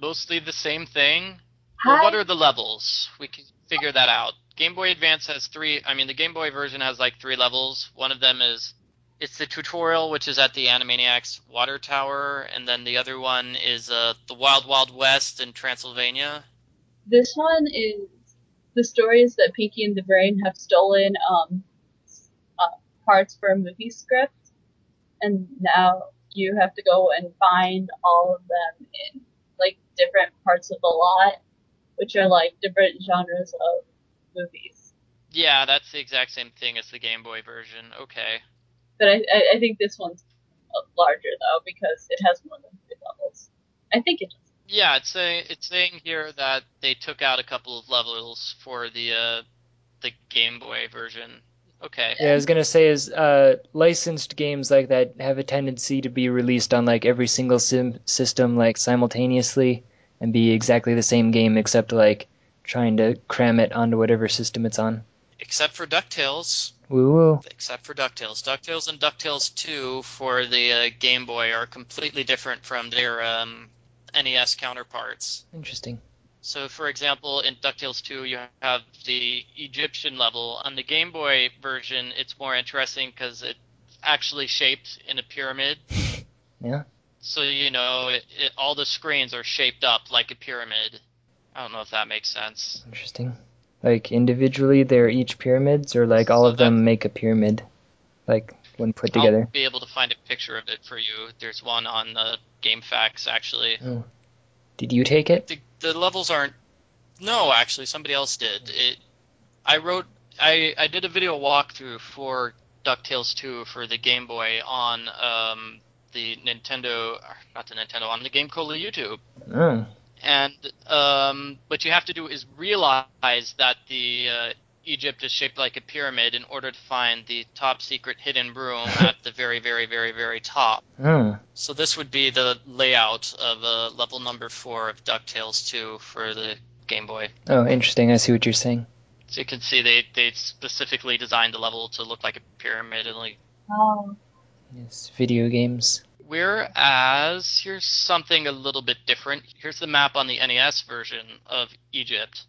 mostly the same thing? Well, what are the levels? We can figure that out. Game Boy Advance has three. I mean, the Game Boy version has like three levels. One of them is it's the tutorial, which is at the Animaniacs water tower, and then the other one is uh, the Wild Wild West in Transylvania. this one is the stories that Pinky and the Brain have stolen um, uh, parts for a movie script, and now you have to go and find all of them in like different parts of the lot, which are like different genres of movies. Yeah, that's the exact same thing as the Game Boy version. Okay. But I, I, I think this one's uh, larger though because it has more than three levels. I think it does. Yeah, it's saying it's saying here that they took out a couple of levels for the uh, the Game Boy version. Okay. Yeah, I was gonna say is uh, licensed games like that have a tendency to be released on like every single sim- system like simultaneously and be exactly the same game except like trying to cram it onto whatever system it's on. Except for DuckTales. Woo woo. Except for DuckTales. DuckTales and DuckTales 2 for the uh, Game Boy are completely different from their um, NES counterparts. Interesting. So, for example, in DuckTales 2, you have the Egyptian level. On the Game Boy version, it's more interesting because it's actually shaped in a pyramid. Yeah. So, you know, it, it, all the screens are shaped up like a pyramid. I don't know if that makes sense. Interesting. Like individually they're each pyramids or like all of them make a pyramid like when put together. I'll be able to find a picture of it for you. There's one on the GameFAQs, actually. Oh. Did you take it? the, the levels aren't. No, actually, somebody else did. It. I wrote. I I did a video walkthrough for Ducktales 2 for the Game Boy on um the Nintendo, not the Nintendo, on the Game Cola YouTube. Oh. And um, what you have to do is realize that the uh, Egypt is shaped like a pyramid in order to find the top secret hidden room at the very, very, very, very top. Oh. So this would be the layout of uh, level number four of DuckTales 2 for the Game Boy. Oh, interesting. I see what you're saying. So you can see they, they specifically designed the level to look like a pyramid. And like, Oh, Yes, video games. Whereas here's something a little bit different. Here's the map on the NES version of Egypt.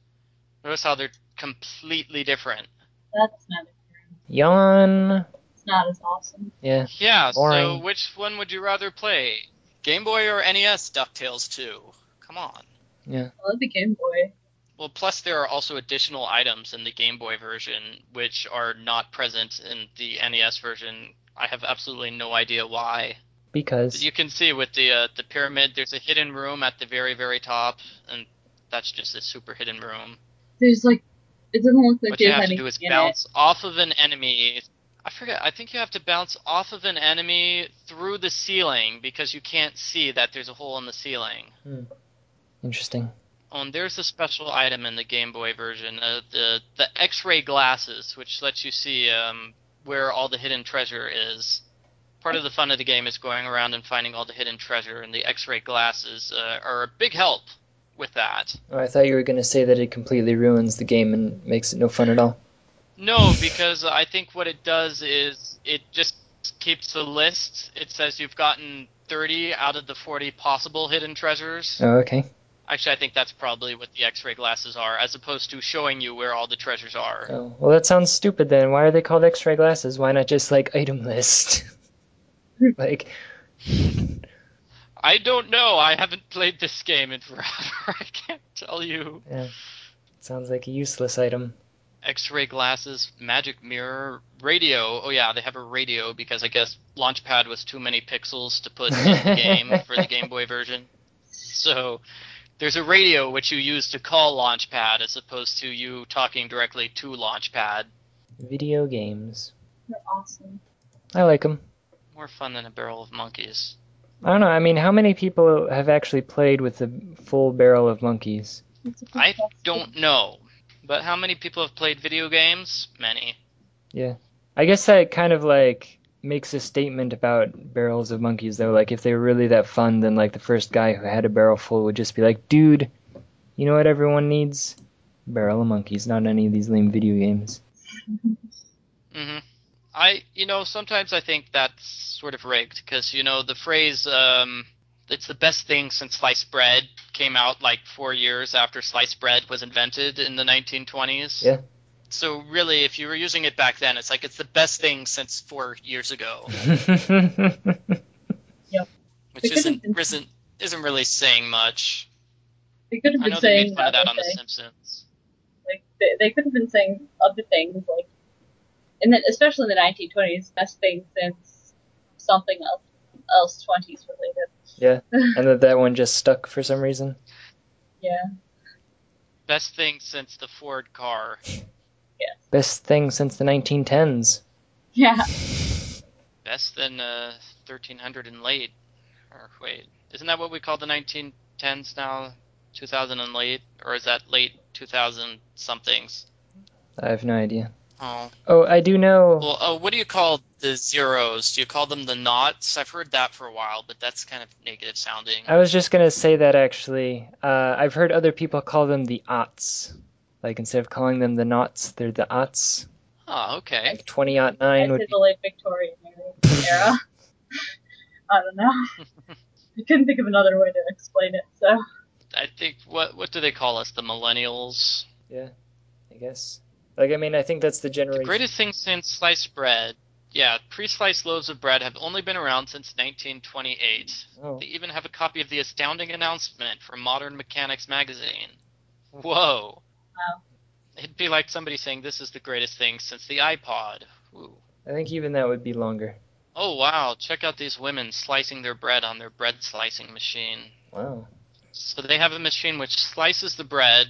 Notice how they're completely different. that's not a dream. Yawn. it's not as awesome. Yeah. Yeah. So which one would you rather play? Game Boy or NES DuckTales 2? Come on. Yeah. I love the Game Boy. Well, plus there are also additional items in the Game Boy version which are not present in the NES version. I have absolutely no idea why. Because You can see with the uh, the pyramid, there's a hidden room at the very very top, and that's just a super hidden room. There's like it doesn't look like What you have to do is in bounce off of an enemy. I forget. I think you have to bounce off of an enemy through the ceiling because you can't see that there's a hole in the ceiling. interesting. Oh, and there's a special item in the Game Boy version, uh, the the X-ray glasses, which lets you see um, where all the hidden treasure is. Part of the fun of the game is going around and finding all the hidden treasure, and the X-ray glasses uh, are a big help with that. Oh, I thought you were gonna say that it completely ruins the game and makes it no fun at all. No, because I think what it does is it just keeps the list. It says you've gotten 30 out of the 40 possible hidden treasures. Oh, okay. Actually, I think that's probably what the X-ray glasses are, as opposed to showing you where all the treasures are. Oh, well, that sounds stupid then. Why are they called X-ray glasses? Why not just like item list? like, I don't know. I haven't played this game in forever. I can't tell you. yeah, sounds like a useless item. X-ray glasses, magic mirror, radio. Oh yeah, they have a radio because I guess Launchpad was too many pixels to put in the game for the Game Boy version. So there's a radio which you use to call Launchpad as opposed to you talking directly to Launchpad. Video games. They're awesome. I like them. More fun than a barrel of monkeys. I don't know. I mean, how many people have actually played with the full barrel of monkeys? It's a good I don't know. But how many people have played video games? Many. Yeah. I guess that kind of like makes a statement about barrels of monkeys though. Like if they were really that fun, then like the first guy who had a barrel full would just be like, dude, you know what everyone needs? Barrel of monkeys, not any of these lame video games. hmm I, you know, sometimes I think that's sort of rigged because you know the phrase um, "it's the best thing since sliced bread" came out like four years after sliced bread was invented in the 1920s. Yeah. So really, if you were using it back then, it's like it's the best thing since four years ago, which isn't been- isn't isn't really saying much. They could have I been know they saying made fun of that other on The. Simpsons. Like they, they could have been saying other things like, and then especially in the 1920s, best thing since something else else 20s related. yeah. And that that one just stuck for some reason. Yeah. Best thing since the Ford car. Yeah. Best thing since the 1910s. Yeah. Best than uh, 1300 and late. Or wait, isn't that what we call the 1910s now? 2000 and late, or is that late 2000 somethings? I have no idea. Oh, Oh, I do know. well, oh, what do you call the zeros? Do you call them the knots? I've heard that for a while, but that's kind of negative sounding. I was just gonna say that actually. Uh, I've heard other people call them the aughts. Like instead of calling them the knots, they're the aughts. Oh, okay. Like 20 aught I nine say would the late Victorian era. era. I don't know. I couldn't think of another way to explain it, so I think what what do they call us? The millennials. Yeah, I guess. Like I mean, I think that's the The greatest thing since sliced bread. Yeah, pre-sliced loaves of bread have only been around since 1928. Oh, They even have a copy of the astounding announcement from Modern Mechanics magazine. Whoa. Wow. It'd be like somebody saying this is the greatest thing since the iPod. Ooh. I think even that would be longer. Oh wow, check out these women slicing their bread on their bread slicing machine. Wow. So they have a machine which slices the bread,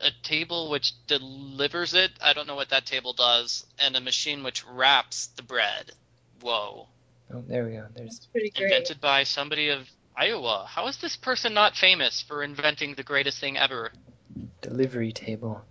a table which delivers it, I don't know what that table does, and a machine which wraps the bread. Whoa. Oh, there we go. There's it's pretty great. Invented by somebody of Iowa. How is this person not famous for inventing the greatest thing ever? delivery table.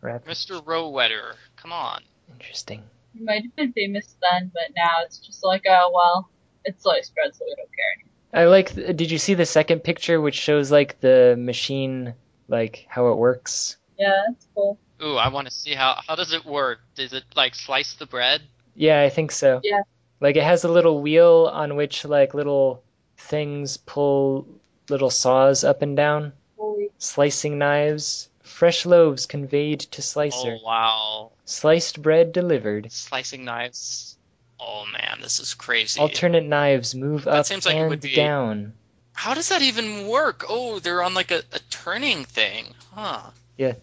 Wrap. Mr. Rohwedder. Come on. Interesting. He might have been famous then, but now it's just like, oh well, it's sliced bread, so we don't care anymore. I like. th- Did you see the second picture, which shows like the machine, like how it works? Yeah, that's cool. Ooh, I want to see how how does it work? Does it like slice the bread? Yeah, I think so. Yeah. Like it has a little wheel on which like little things pull little saws up and down, Holy slicing knives, fresh loaves conveyed to slicer, Oh wow. sliced bread delivered. Slicing knives. Oh man, this is crazy. Alternate knives move That up seems like it and would be- down. How does that even work? Oh, they're on like a, a turning thing. Huh. Yeah,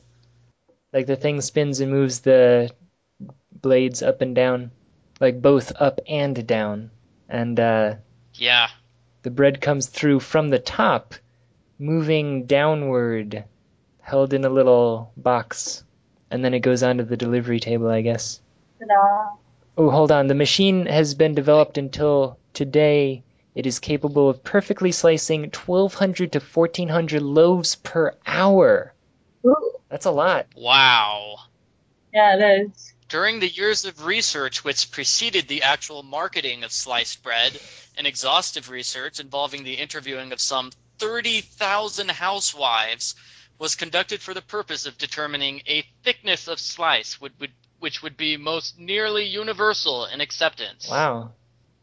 like the thing spins and moves the blades up and down, like both up and down. And uh, Yeah. the bread comes through from the top, moving downward, held in a little box. And then it goes onto the delivery table, I guess. ta-da. Oh, hold on. The machine has been developed until today. It is capable of perfectly slicing 1,200 to 1,400 loaves per hour. Ooh. That's a lot. Wow. Yeah, it is. During the years of research which preceded the actual marketing of sliced bread, an exhaustive research involving the interviewing of some 30,000 housewives was conducted for the purpose of determining a thickness of slice would, would, which would be most nearly universal in acceptance. Wow.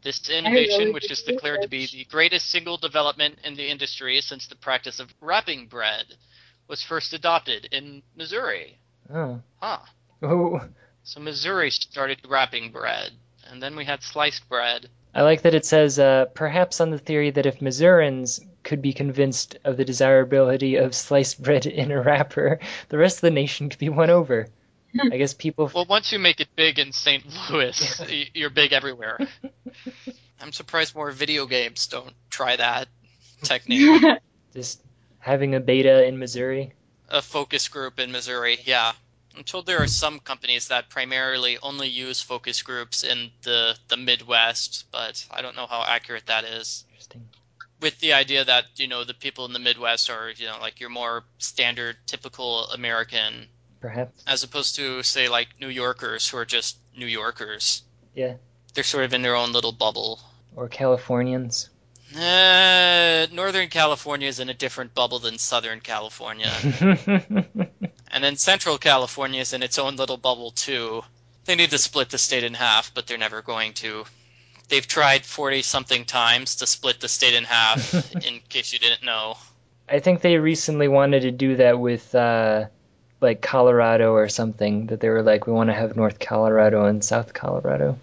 This innovation, which is declared to be the greatest single development in the industry since the practice of wrapping bread, was first adopted in Missouri. Oh. Huh. Oh. So Missouri started wrapping bread, and then we had sliced bread. I like that it says, uh, perhaps on the theory that if Missourians could be convinced of the desirability of sliced bread in a wrapper, the rest of the nation could be won over. I guess people. Well, once you make it big in St. Louis, you're big everywhere. I'm surprised more video games don't try that technique. just having a beta in Missouri. a focus group in Missouri. Yeah, I'm told there are some companies that primarily only use focus groups in the the Midwest, but I don't know how accurate that is. Interesting. With the idea that you know the people in the Midwest are you know like your more standard, typical American, Perhaps. as opposed to say like New Yorkers who are just New Yorkers. Yeah. They're sort of in their own little bubble. Or Californians. Uh, Northern California is in a different bubble than Southern California. And then Central California is in its own little bubble too. They need to split the state in half, but they're never going to. They've tried 40 something times to split the state in half, in case you didn't know. I think they recently wanted to do that with uh, like Colorado or something. That they were like, we want to have North Colorado and South Colorado.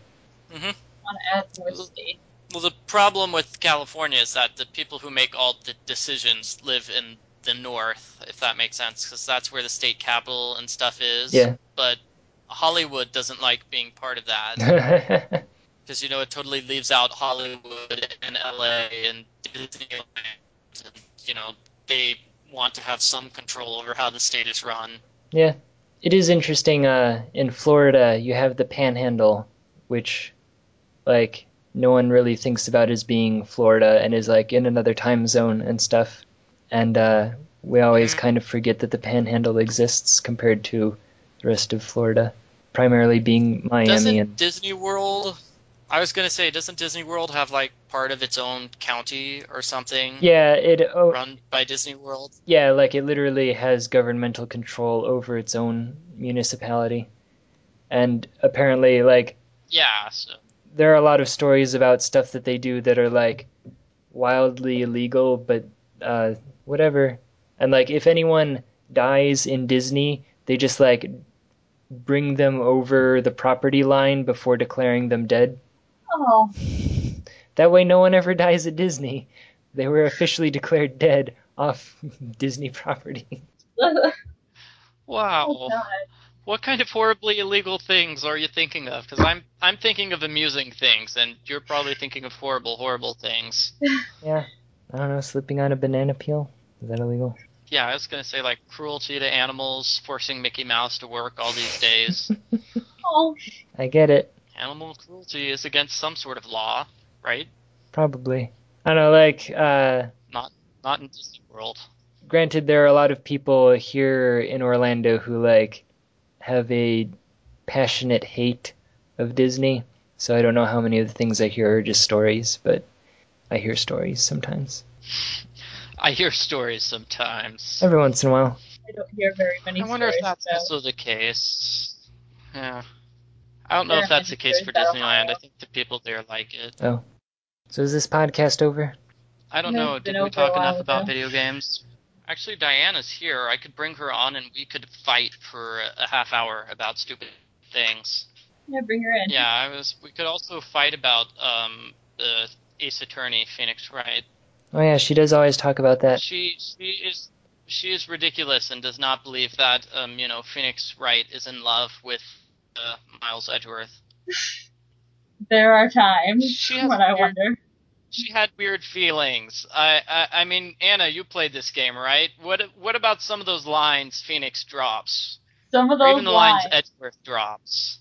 Mm-hmm. want to add more states. Well, the problem with California is that the people who make all the decisions live in the north, if that makes sense, because that's where the state capital and stuff is. Yeah. But Hollywood doesn't like being part of that. because you know it totally leaves out Hollywood and LA and Disneyland. And, you know they want to have some control over how the state is run. yeah. It is interesting. Uh, in Florida, you have the Panhandle, which, like, no one really thinks about as being Florida and is like in another time zone and stuff. And uh, we always Mhm. kind of forget that the Panhandle exists compared to the rest of Florida, primarily being Miami Doesn't and Disney World? I was gonna say, doesn't Disney World have like part of its own county or something yeah, it oh, run by Disney World? yeah, like it literally has governmental control over its own municipality, and apparently, like Yeah. So, there are a lot of stories about stuff that they do that are like wildly illegal, but uh, whatever. And like, if anyone dies in Disney, they just like bring them over the property line before declaring them dead. Oh, That way, no one ever dies at Disney. They were officially declared dead off Disney property. wow. oh What kind of horribly illegal things are you thinking of? Because I'm I'm thinking of amusing things, and you're probably thinking of horrible, horrible things. Yeah, I don't know, slipping on a banana peel is that illegal? Yeah, I was gonna say like cruelty to animals, forcing Mickey Mouse to work all these days. Oh, I get it. Animal cruelty is against some sort of law, right? Probably. I don't know, like, uh, Not in Disney World. granted, there are a lot of people here in Orlando who, like, have a passionate hate of Disney. So I don't know how many of the things I hear are just stories, but I hear stories sometimes. I hear stories sometimes. Every once in a while. I don't hear very many I wonder if that's about- also the case. Yeah. I don't know There if that's the case for Disneyland. I think the people there like it. Oh. So is this podcast over? I don't No, know. Did we talk while enough about video games? Actually, Diana's here. I could bring her on and we could fight for a half hour about stupid things. Yeah, bring her in. Yeah, I was. We could also fight about um, the Ace Attorney, Phoenix Wright. Oh yeah, she does always talk about that. She she is she is ridiculous and does not believe that um you know Phoenix Wright is in love with uh, Miles Edgeworth. There are times when I wonder. She had weird feelings. I, I I mean Anna, you played this game, right? What what about some of those lines Phoenix drops? Some of Or those even the lines, lines Edgeworth drops.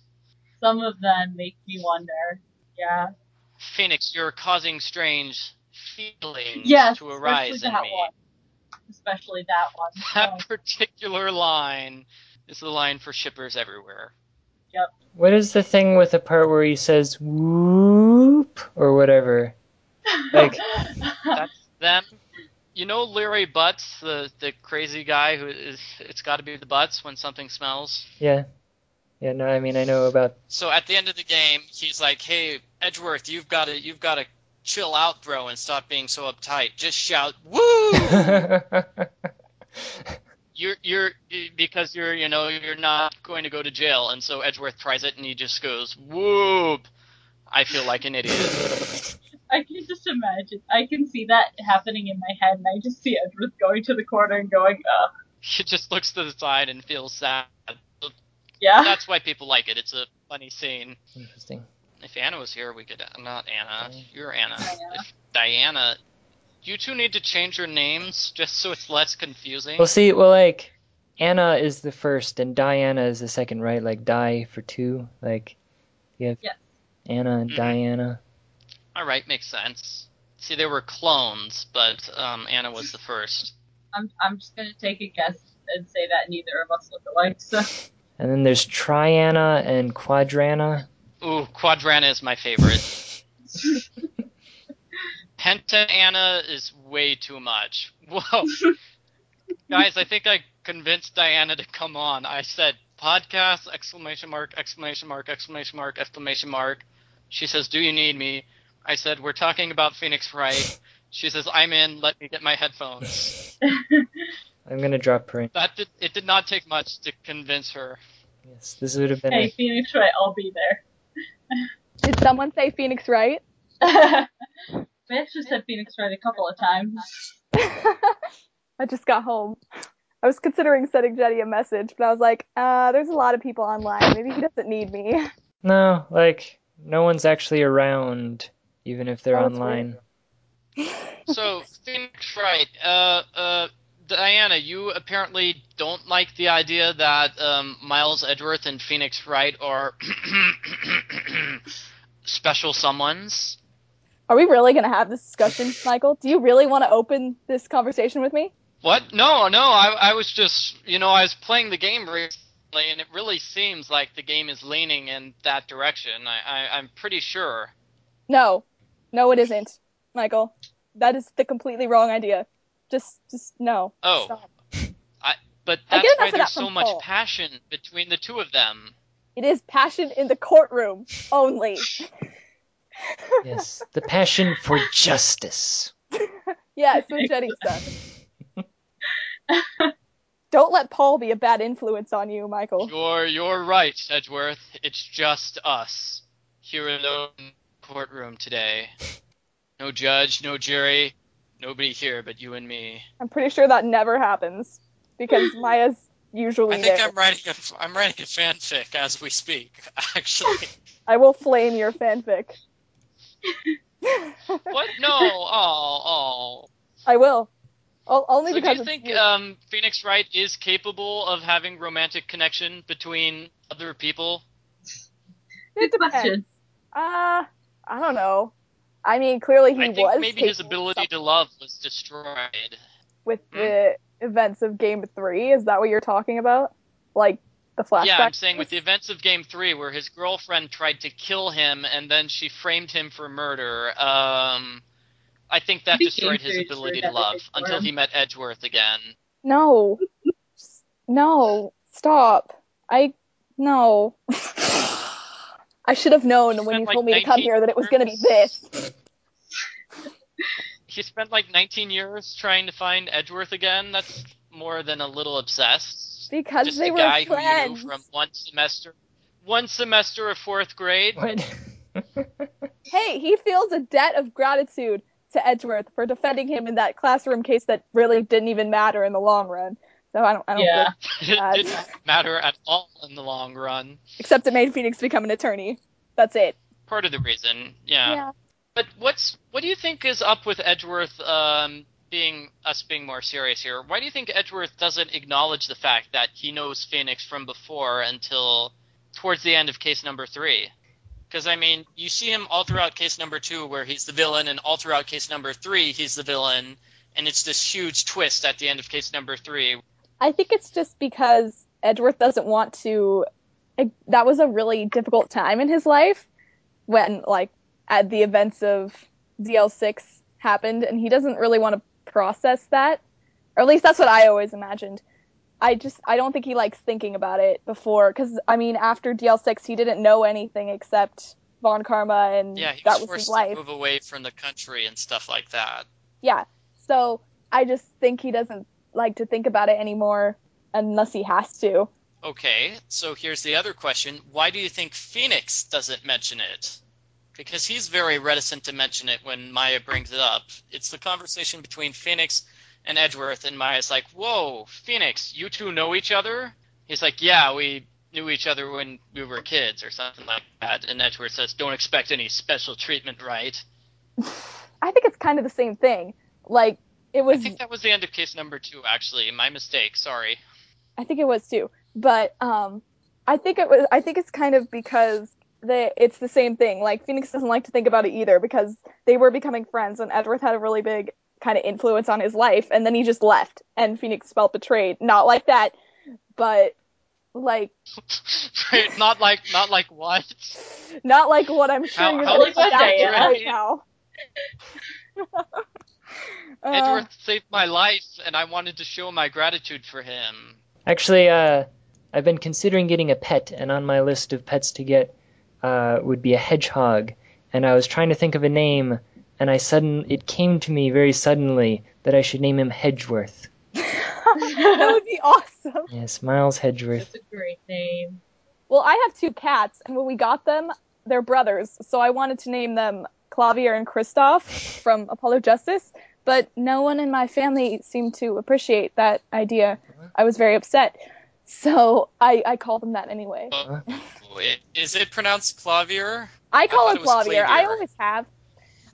some of them make me wonder. Yeah. Phoenix, you're causing strange feelings Yes, to arise especially in that me. one. Especially that one. That Oh, particular line is the line for shippers everywhere. What is the thing with the part where he says whoop or whatever? Like- That's them. You know Larry Butts, the the crazy guy who is it's got to be the butts when something smells. Yeah. Yeah, no, I mean I know about So at the end of the game, he's like, "Hey, Edgeworth, you've got to you've got to chill out, bro, and stop being so uptight. Just shout, "Woo!" you're you're because you're you know you're not going to go to jail, and so Edgeworth tries it, and he just goes, "Whoop!" I feel like an idiot. I can just imagine. I can see that happening in my head, and I just see Edward going to the corner and going, "Ugh." He just looks to the side and feels sad. Yeah. That's why people like it. It's a funny scene. Interesting. If Anna was here, we could. Not Anna. You're Anna. Diana. If Diana. You two need to change your names just so it's less confusing. Well, see, well, like Anna is the first, and Diana is the second, right? Like die for two. Like you have Yes. Anna and Mhm. Diana. All right, makes sense. See, they were clones, but um, Anna was the first. I'm I'm just gonna take a guess and say that neither of us look alike. So And then there's Triana and Quadrana. Ooh, Quadrana is my favorite. Penta Anna is way too much. Whoa. Guys, I think I convinced Diana to come on. I said podcast exclamation mark exclamation mark exclamation mark exclamation mark. She says, "Do you need me?" I said, "We're talking about Phoenix Wright." She says, "I'm in. Let me get my headphones." I'm gonna drop her in. That did, it did not take much to convince her. Yes, this would have been. hey, A, Phoenix Wright, I'll be there. Did someone say Phoenix Wright? Mitch just said Phoenix Wright a couple of times. I just got home. I was considering sending Jenny a message, but I was like, uh, there's a lot of people online. Maybe he doesn't need me. no, like no one's actually around, even if they're Oh, online. So Phoenix Wright, uh, uh, Diana, you apparently don't like the idea that um, Miles Edgeworth and Phoenix Wright are special someones. Are we really going to have this discussion, Michael? Do you really want to open this conversation with me? What? No, no. I, I was just, you know, I was playing the game recently, and it really seems like the game is leaning in that direction. I, I, I'm pretty sure. No. No, it isn't, Michael. That is the completely wrong idea. Just, just no. Oh, Stop. but that's enough why there's so much Paul. passion between the two of them. It is passion in the courtroom only. Yes, the passion for justice. Yeah, it's what Jenny said. Don't let Paul be a bad influence on you, Michael. You're you're right, Edgeworth. It's just us here in the courtroom today. No judge, no jury, nobody here but you and me. I'm pretty sure that never happens because Maya's usually I think there. I'm writing a I'm writing a fanfic as we speak. Actually, I will flame your fanfic. what? No. Oh, oh. I will. O- only So do you think um, Phoenix Wright is capable of having romantic connection between other people? it Good depends. question. Uh, I don't know. I mean, clearly he I think was maybe his ability to love was destroyed. with the events of Game Three. Is that what you're talking about? Like the flashback? Yeah, I'm saying with the events of Game Three, where his girlfriend tried to kill him and then she framed him for murder. Um, I think that destroyed his ability to love until he met Edgeworth again. No. no. Stop. I no. I should have known when you like, told me to come 19 here that it was going to be this. He spent like 19 years trying to find Edgeworth again. That's more than a little obsessed. Because Just they a were guy who you knew from one semester, one semester of fourth grade. What? Hey, he feels a debt of gratitude to Edgeworth for defending him in that classroom case that really didn't even matter in the long run. So I don't, I don't Yeah. think, it didn't matter at all in the long run. except it made Phoenix become an attorney. That's it. Part of the reason, yeah. But what's what do you think is up with Edgeworth um, being us being more serious here? Why do you think Edgeworth doesn't acknowledge the fact that he knows Phoenix from before until towards the end of case number three? Because I mean, you see him all throughout case number two, where he's the villain, and all throughout case number three, he's the villain, and it's this huge twist at the end of case number three. I think it's just because Edgeworth doesn't want to. That was a really difficult time in his life when, like, at the events of DL6 happened, and he doesn't really want to process that. Or at least that's what I always imagined. I just, I don't think he likes thinking about it before, because, I mean, after DL6, he didn't know anything except Von Karma, and Yeah, he that was was forced his to life. move away from the country and stuff like that. Yeah. So I just think he doesn't like to think about it anymore unless he has to. Okay, so here's the other question. Why do you think Phoenix doesn't mention it? Because he's very reticent to mention it when Maya brings it up. It's the conversation between Phoenix and Edgeworth, and Maya's like, Whoa, Phoenix, you two know each other? He's like, Yeah, we knew each other when we were kids, or something like that. And Edgeworth says, Don't expect any special treatment, right? I think it's kind of the same thing. Like it was. I think that was the end of case number two, actually. My mistake, sorry. I think it was too. But um, I think it was. I think it's kind of because they, it's the same thing. Like Phoenix doesn't like to think about it either because they were becoming friends, and Edgeworth had a really big kind of influence on his life, and then he just left, and Phoenix felt betrayed. Not like that, but like not like not like what? not like what I'm sure How- you're how going was that, say yeah? right now. Uh, saved my life, and I wanted to show my gratitude for him. Actually, uh, I've been considering getting a pet, and on my list of pets to get uh, would be a hedgehog. And I was trying to think of a name, and I sudden it came to me very suddenly that I should name him Hedgeworth. that would be awesome. Yes, Miles Hedgeworth. That's a great name. Well, I have two cats, and when we got them, they're brothers, so I wanted to name them Klavier and Kristoph from Apollo Justice, but no one in my family seemed to appreciate that idea. I was very upset, so I, I called them that anyway. It- Is it pronounced Klavier? I call thought him it was Klavier. I always have.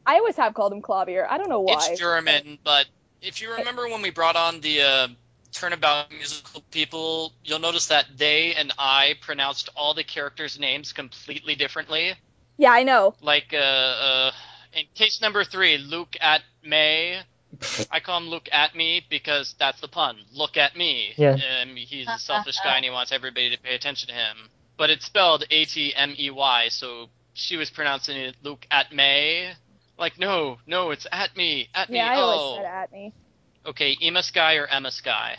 I always have called him Klavier. I don't know why. It's German, but if you remember when we brought on the uh, Turnabout musical people, you'll notice that they and I pronounced all the characters' names completely differently. Yeah, I know. Like, uh, uh, in case number three, Luke at May. I call him Look at me because that's the pun. Look at me. Yeah. Um, he's a selfish guy and he wants everybody to pay attention to him. But it's spelled A T M E Y, so she was pronouncing it Luke at May. Like, no, no, it's at me, at Yeah, me. I oh. always said at me. Okay, Ema Skye or Emma Skye?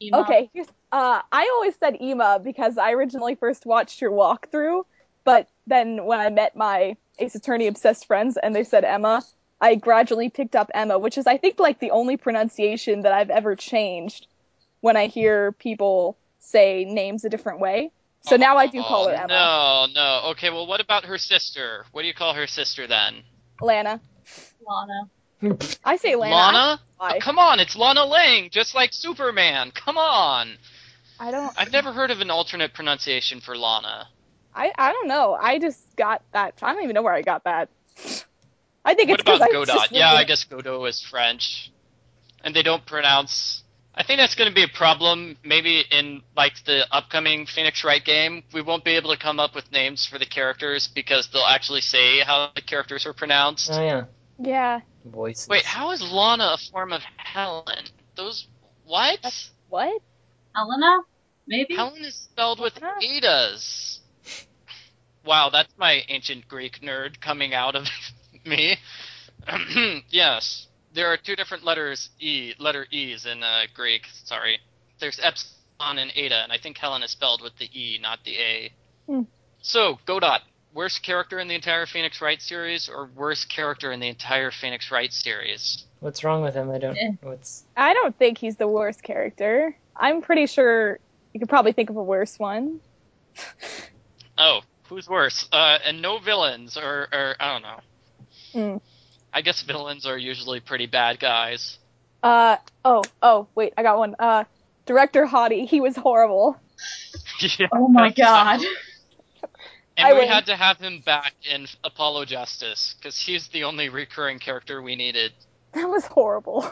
Emo. Okay, here's, uh, I always said Ema because I originally first watched your walkthrough, but then when I met my Ace Attorney obsessed friends and they said Emma, I gradually picked up Emma, which is I think like the only pronunciation that I've ever changed when I hear people say names a different way. So now I do call her Oh, Emma. No, no. Okay, well, what about her sister? What do you call her sister then? Lana. Lana. I say Lana. Lana? Oh, come on, it's Lana Lang, just like Superman. Come on. I don't. I've never heard of an alternate pronunciation for Lana. I, I don't know. I just got that. I don't even know where I got that. I think What it's because about Godot? just Yeah, I guess Godot is French. And they don't pronounce. I think that's going to be a problem. Maybe in like the upcoming Phoenix Wright game, we won't be able to come up with names for the characters because they'll actually say how the characters are pronounced. Oh yeah, Yeah. voices. Wait, how is Lana a form of Helen? Those what? That's- What? Helena? Maybe? Helen is spelled with Lana? Edas. Wow, that's my ancient Greek nerd coming out of me. yes, there are two different letters E, letter E's in uh, Greek. Sorry, there's epsilon and eta, and I think Helen is spelled with the E, not the A. Hmm. So, Godot, worst character in the entire Phoenix Wright series, or worst character in the entire Phoenix Wright series? What's wrong with him? I don't. Eh. What's I don't think he's the worst character. I'm pretty sure you could probably think of a worse one. Oh, who's worse? Uh, and no villains, or, or I don't know. Hmm. I guess villains are usually pretty bad guys. Uh oh oh wait I got one. Uh, director Hotti he was horrible. Yeah. Oh my god. And I we win. had to have him back in Apollo Justice because he's the only recurring character we needed. That was horrible.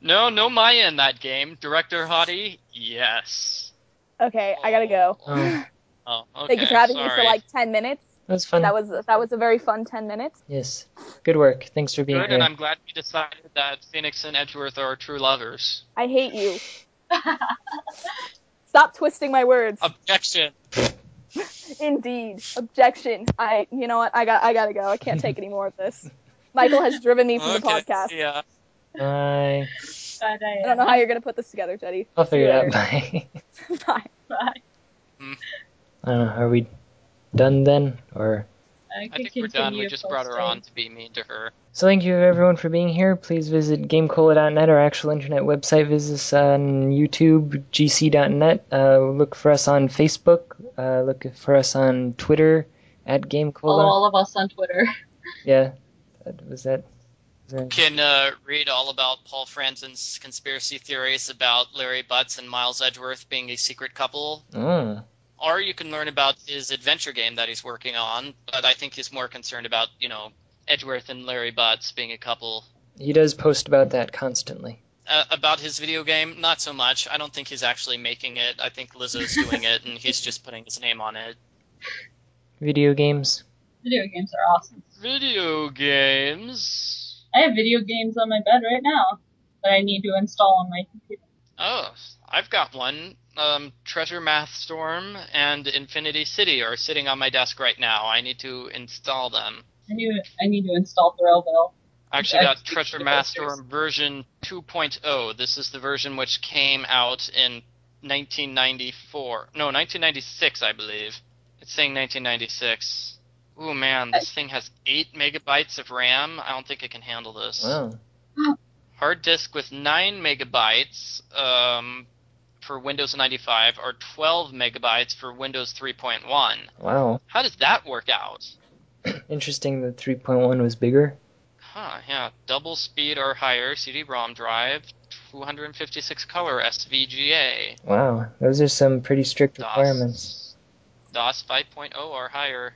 No, no Maya in that game. Director Hotti, yes. Okay, I gotta go. Oh. Oh, okay. Thank you for having me for like ten minutes. That was fun. That was that was a very fun ten minutes. yes, good work. Thanks for being good, here. and I'm glad we decided that Phoenix and Edgeworth are true lovers. I hate you. Stop twisting my words. Objection. Indeed. Objection. I you know what? I got I gotta go. I can't take any more of this. Michael has driven me from the podcast. Yeah. Bye. But I, I don't know how you're gonna put this together, Teddy. I'll figure it out. Bye. Bye. Bye. I don't know. Are we done then, or I I think we're done. We just brought her on to be mean to her. So thank you everyone for being here. Please visit GameCola.net, our actual internet website. Visit us on YouTube, GC.net. Uh, look for us on Facebook. Uh, look for us on Twitter at GameCola. Follow all of us on Twitter. Yeah, that was that. Was there- Can uh, read all about Paul Franzen's conspiracy theories about Larry Butts and Miles Edgeworth being a secret couple. Oh, Or you can learn about his adventure game that he's working on, but I think he's more concerned about, you know, Edgeworth and Larry Butts being a couple. he does post about that constantly. Uh, about his video game, not so much. I don't think he's actually making it. I think Lizzo's doing it, and he's just putting his name on it. Video games. Video games are awesome. Video games. I have video games on my bed right now that I need to install on my computer. Oh, I've got one. Um, Treasure Math Storm and Infinity City are sitting on my desk right now. I need to install them. I need I need to install Thrillville. I actually got That's Treasure Math. Storm version 2.0. This is the version which came out in 1994. No, 1996, I believe. It's saying 1996. Ooh man, this thing has 8 megabytes of RAM. I don't think it can handle this. Wow. Hard disk with 9 megabytes um, for Windows 95 or 12 megabytes for Windows 3.1. Wow. How does that work out? Interesting that 3.1 was bigger. Huh, yeah. Double speed or higher CD-ROM drive, 256 color SVGA. Wow. Those are some pretty strict requirements. DOS, DOS 5.0 or higher.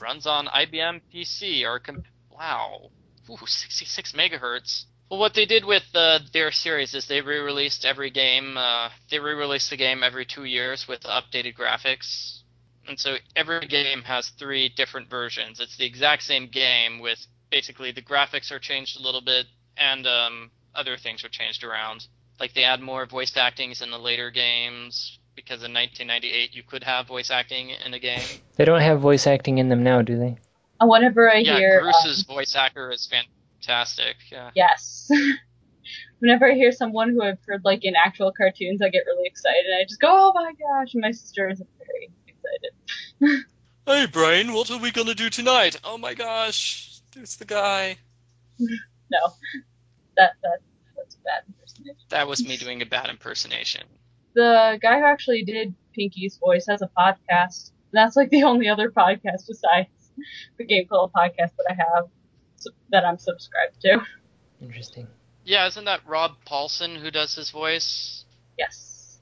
Runs on IBM PC or com- wow, ooh, 66 megahertz. Well, what they did with uh, their series is they re-released every game. Uh, they re-released the game every two years with updated graphics, and so every game has three different versions. It's the exact same game with basically the graphics are changed a little bit and um, other things are changed around. Like they add more voice actings in the later games because in 1998 you could have voice acting in a game. They don't have voice acting in them now, do they? And whenever I yeah, hear Bruce's um, voice actor is fantastic. Yeah. yes, whenever I hear someone who I've heard like in actual cartoons, I get really excited. I just go, "Oh my gosh!" And my sister isn't very excited. Hey, Brian, what are we gonna do tonight? Oh my gosh, there's the guy. No, that that that's a bad impersonation. That was me doing a bad impersonation. The guy who actually did Pinky's voice has a podcast. And that's like the only other podcast besides the Game Cola podcast that I have su- that I'm subscribed to. Interesting. Yeah, isn't that Rob Paulsen who does his voice? Yes.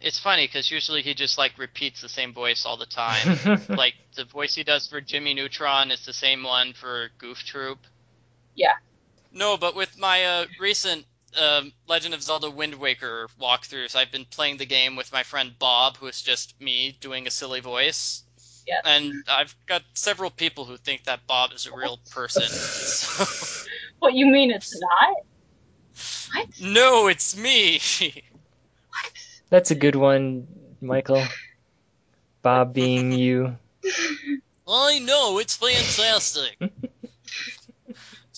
It's funny because usually he just like repeats the same voice all the time. like the voice he does for Jimmy Neutron is the same one for Goof Troop. Yeah. No, but with my uh, recent um, Legend of Zelda Wind Waker walkthroughs, I've been playing the game with my friend Bob, who is just me doing a silly voice. Yes. And I've got several people who think that Bob is a real person. So, What you mean it's not? What? no, it's me. What? That's a good one, Michael. Bob being you. I know, it's fantastic.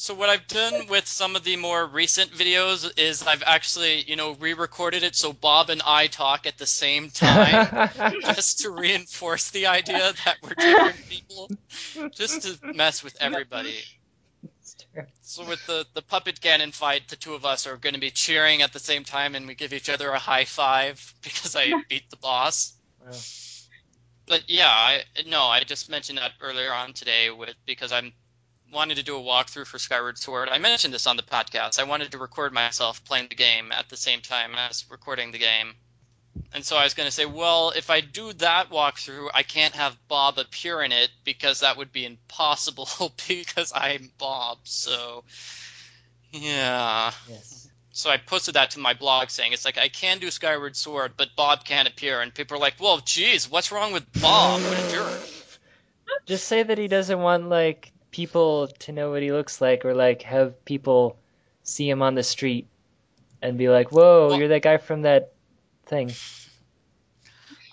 so what I've done with some of the more recent videos is I've actually, you know, re-recorded it so Bob and I talk at the same time. just to reinforce the idea that we're different people, just to mess with everybody. So with the the Puppet Ganon fight, the two of us are going to be cheering at the same time, and we give each other a high five because I beat the boss. Wow. But yeah, I no, I just mentioned that earlier on today with because I'm wanted to do a walkthrough for Skyward Sword. I mentioned this on the podcast. I wanted to record myself playing the game at the same time as recording the game. And so I was going to say, well, if I do that walkthrough, I can't have Bob appear in it because that would be impossible because I'm Bob. So, yeah. yes. So I posted that to my blog saying it's like I can do Skyward Sword, but Bob can't appear, and people are like, "Well, geez, what's wrong with Bob? What a jerk!" Just say that he doesn't want like people to know what he looks like, or like have people see him on the street and be like, "Whoa, Well- you're that guy from that thing."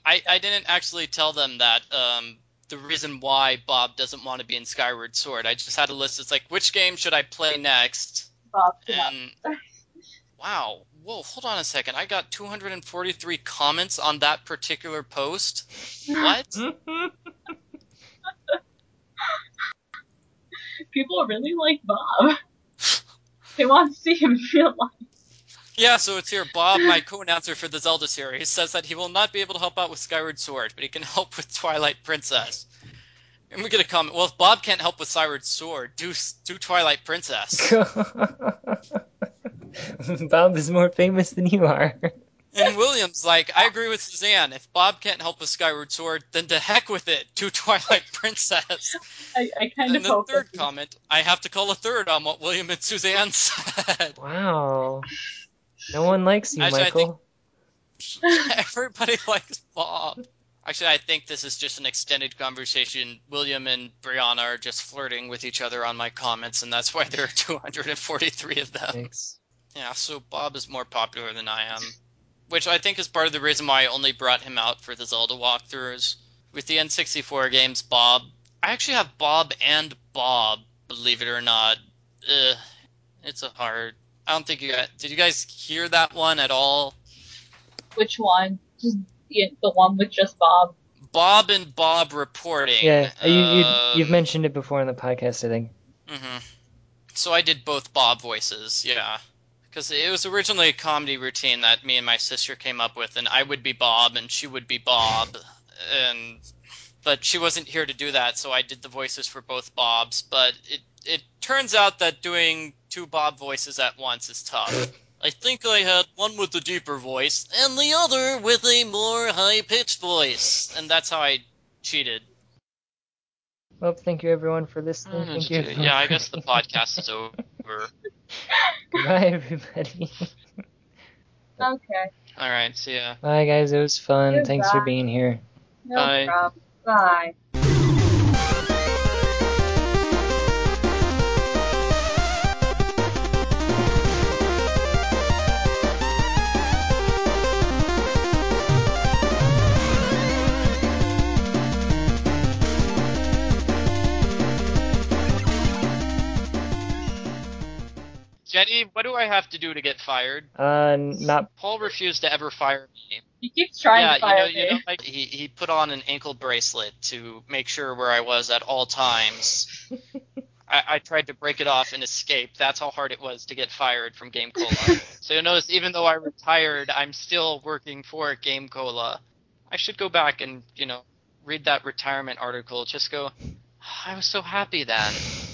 I, I didn't actually tell them that um, the reason why Bob doesn't want to be in Skyward Sword. I just had a list. It's like, which game should I play next? Bob. And wow, whoa, hold on a second. I got 243 comments on that particular post. What? people really like Bob. They want to see him in real life. Yeah, so it's here. Bob, my co-announcer for the Zelda series, says that he will not be able to help out with Skyward Sword, but he can help with Twilight Princess. And we get a comment. Well, if Bob can't help with Skyward Sword, do do Twilight Princess. Bob is more famous than you are. And William's like, I agree with Suzanne. If Bob can't help with Skyward Sword, then to heck with it. Do Twilight Princess. I, I kind And of the hope third comment, I have to call a third on what William and Suzanne said. Wow. No one likes you, Actually, Michael. Everybody likes Bob. Actually, I think this is just an extended conversation. William and Brianna are just flirting with each other on my comments, and that's why there are 243 of them. Thanks. Yeah, so Bob is more popular than I am. Which I think is part of the reason why I only brought him out for the Zelda walkthroughs. With the N64 games, Bob. I actually have Bob and Bob, believe it or not. Ugh, it's a hard. I don't think you guys. Did you guys hear that one at all? Which one? Just the, the one with just Bob. Bob and Bob reporting. Yeah, you, you, um, you've mentioned it before in the podcast, I think. hmm So I did both Bob voices, yeah. Because it was originally a comedy routine that me and my sister came up with, and I would be Bob and she would be Bob, and but she wasn't here to do that, so I did the voices for both Bobs. But it it turns out that doing two Bob voices at once is tough. I think I had one with a deeper voice and the other with a more high pitched voice, and that's how I cheated. Well, thank you everyone for listening. Mm, thank you. yeah, I guess the podcast is over. Goodbye, everybody. Okay. All right, see ya. Bye, guys. It was fun. Thanks for being here. No Bye. problem. Bye. Jetty, what do I have to do to get fired? Uh, not. Paul refused to ever fire me. He keeps trying yeah, to fire you know, me. you know, like he he put on an ankle bracelet to make sure where I was at all times. I, I tried to break it off and escape. That's how hard it was to get fired from Game Cola. so you'll notice, even though I retired, I'm still working for Game Cola. I should go back and you know read that retirement article. Just go. I was so happy then.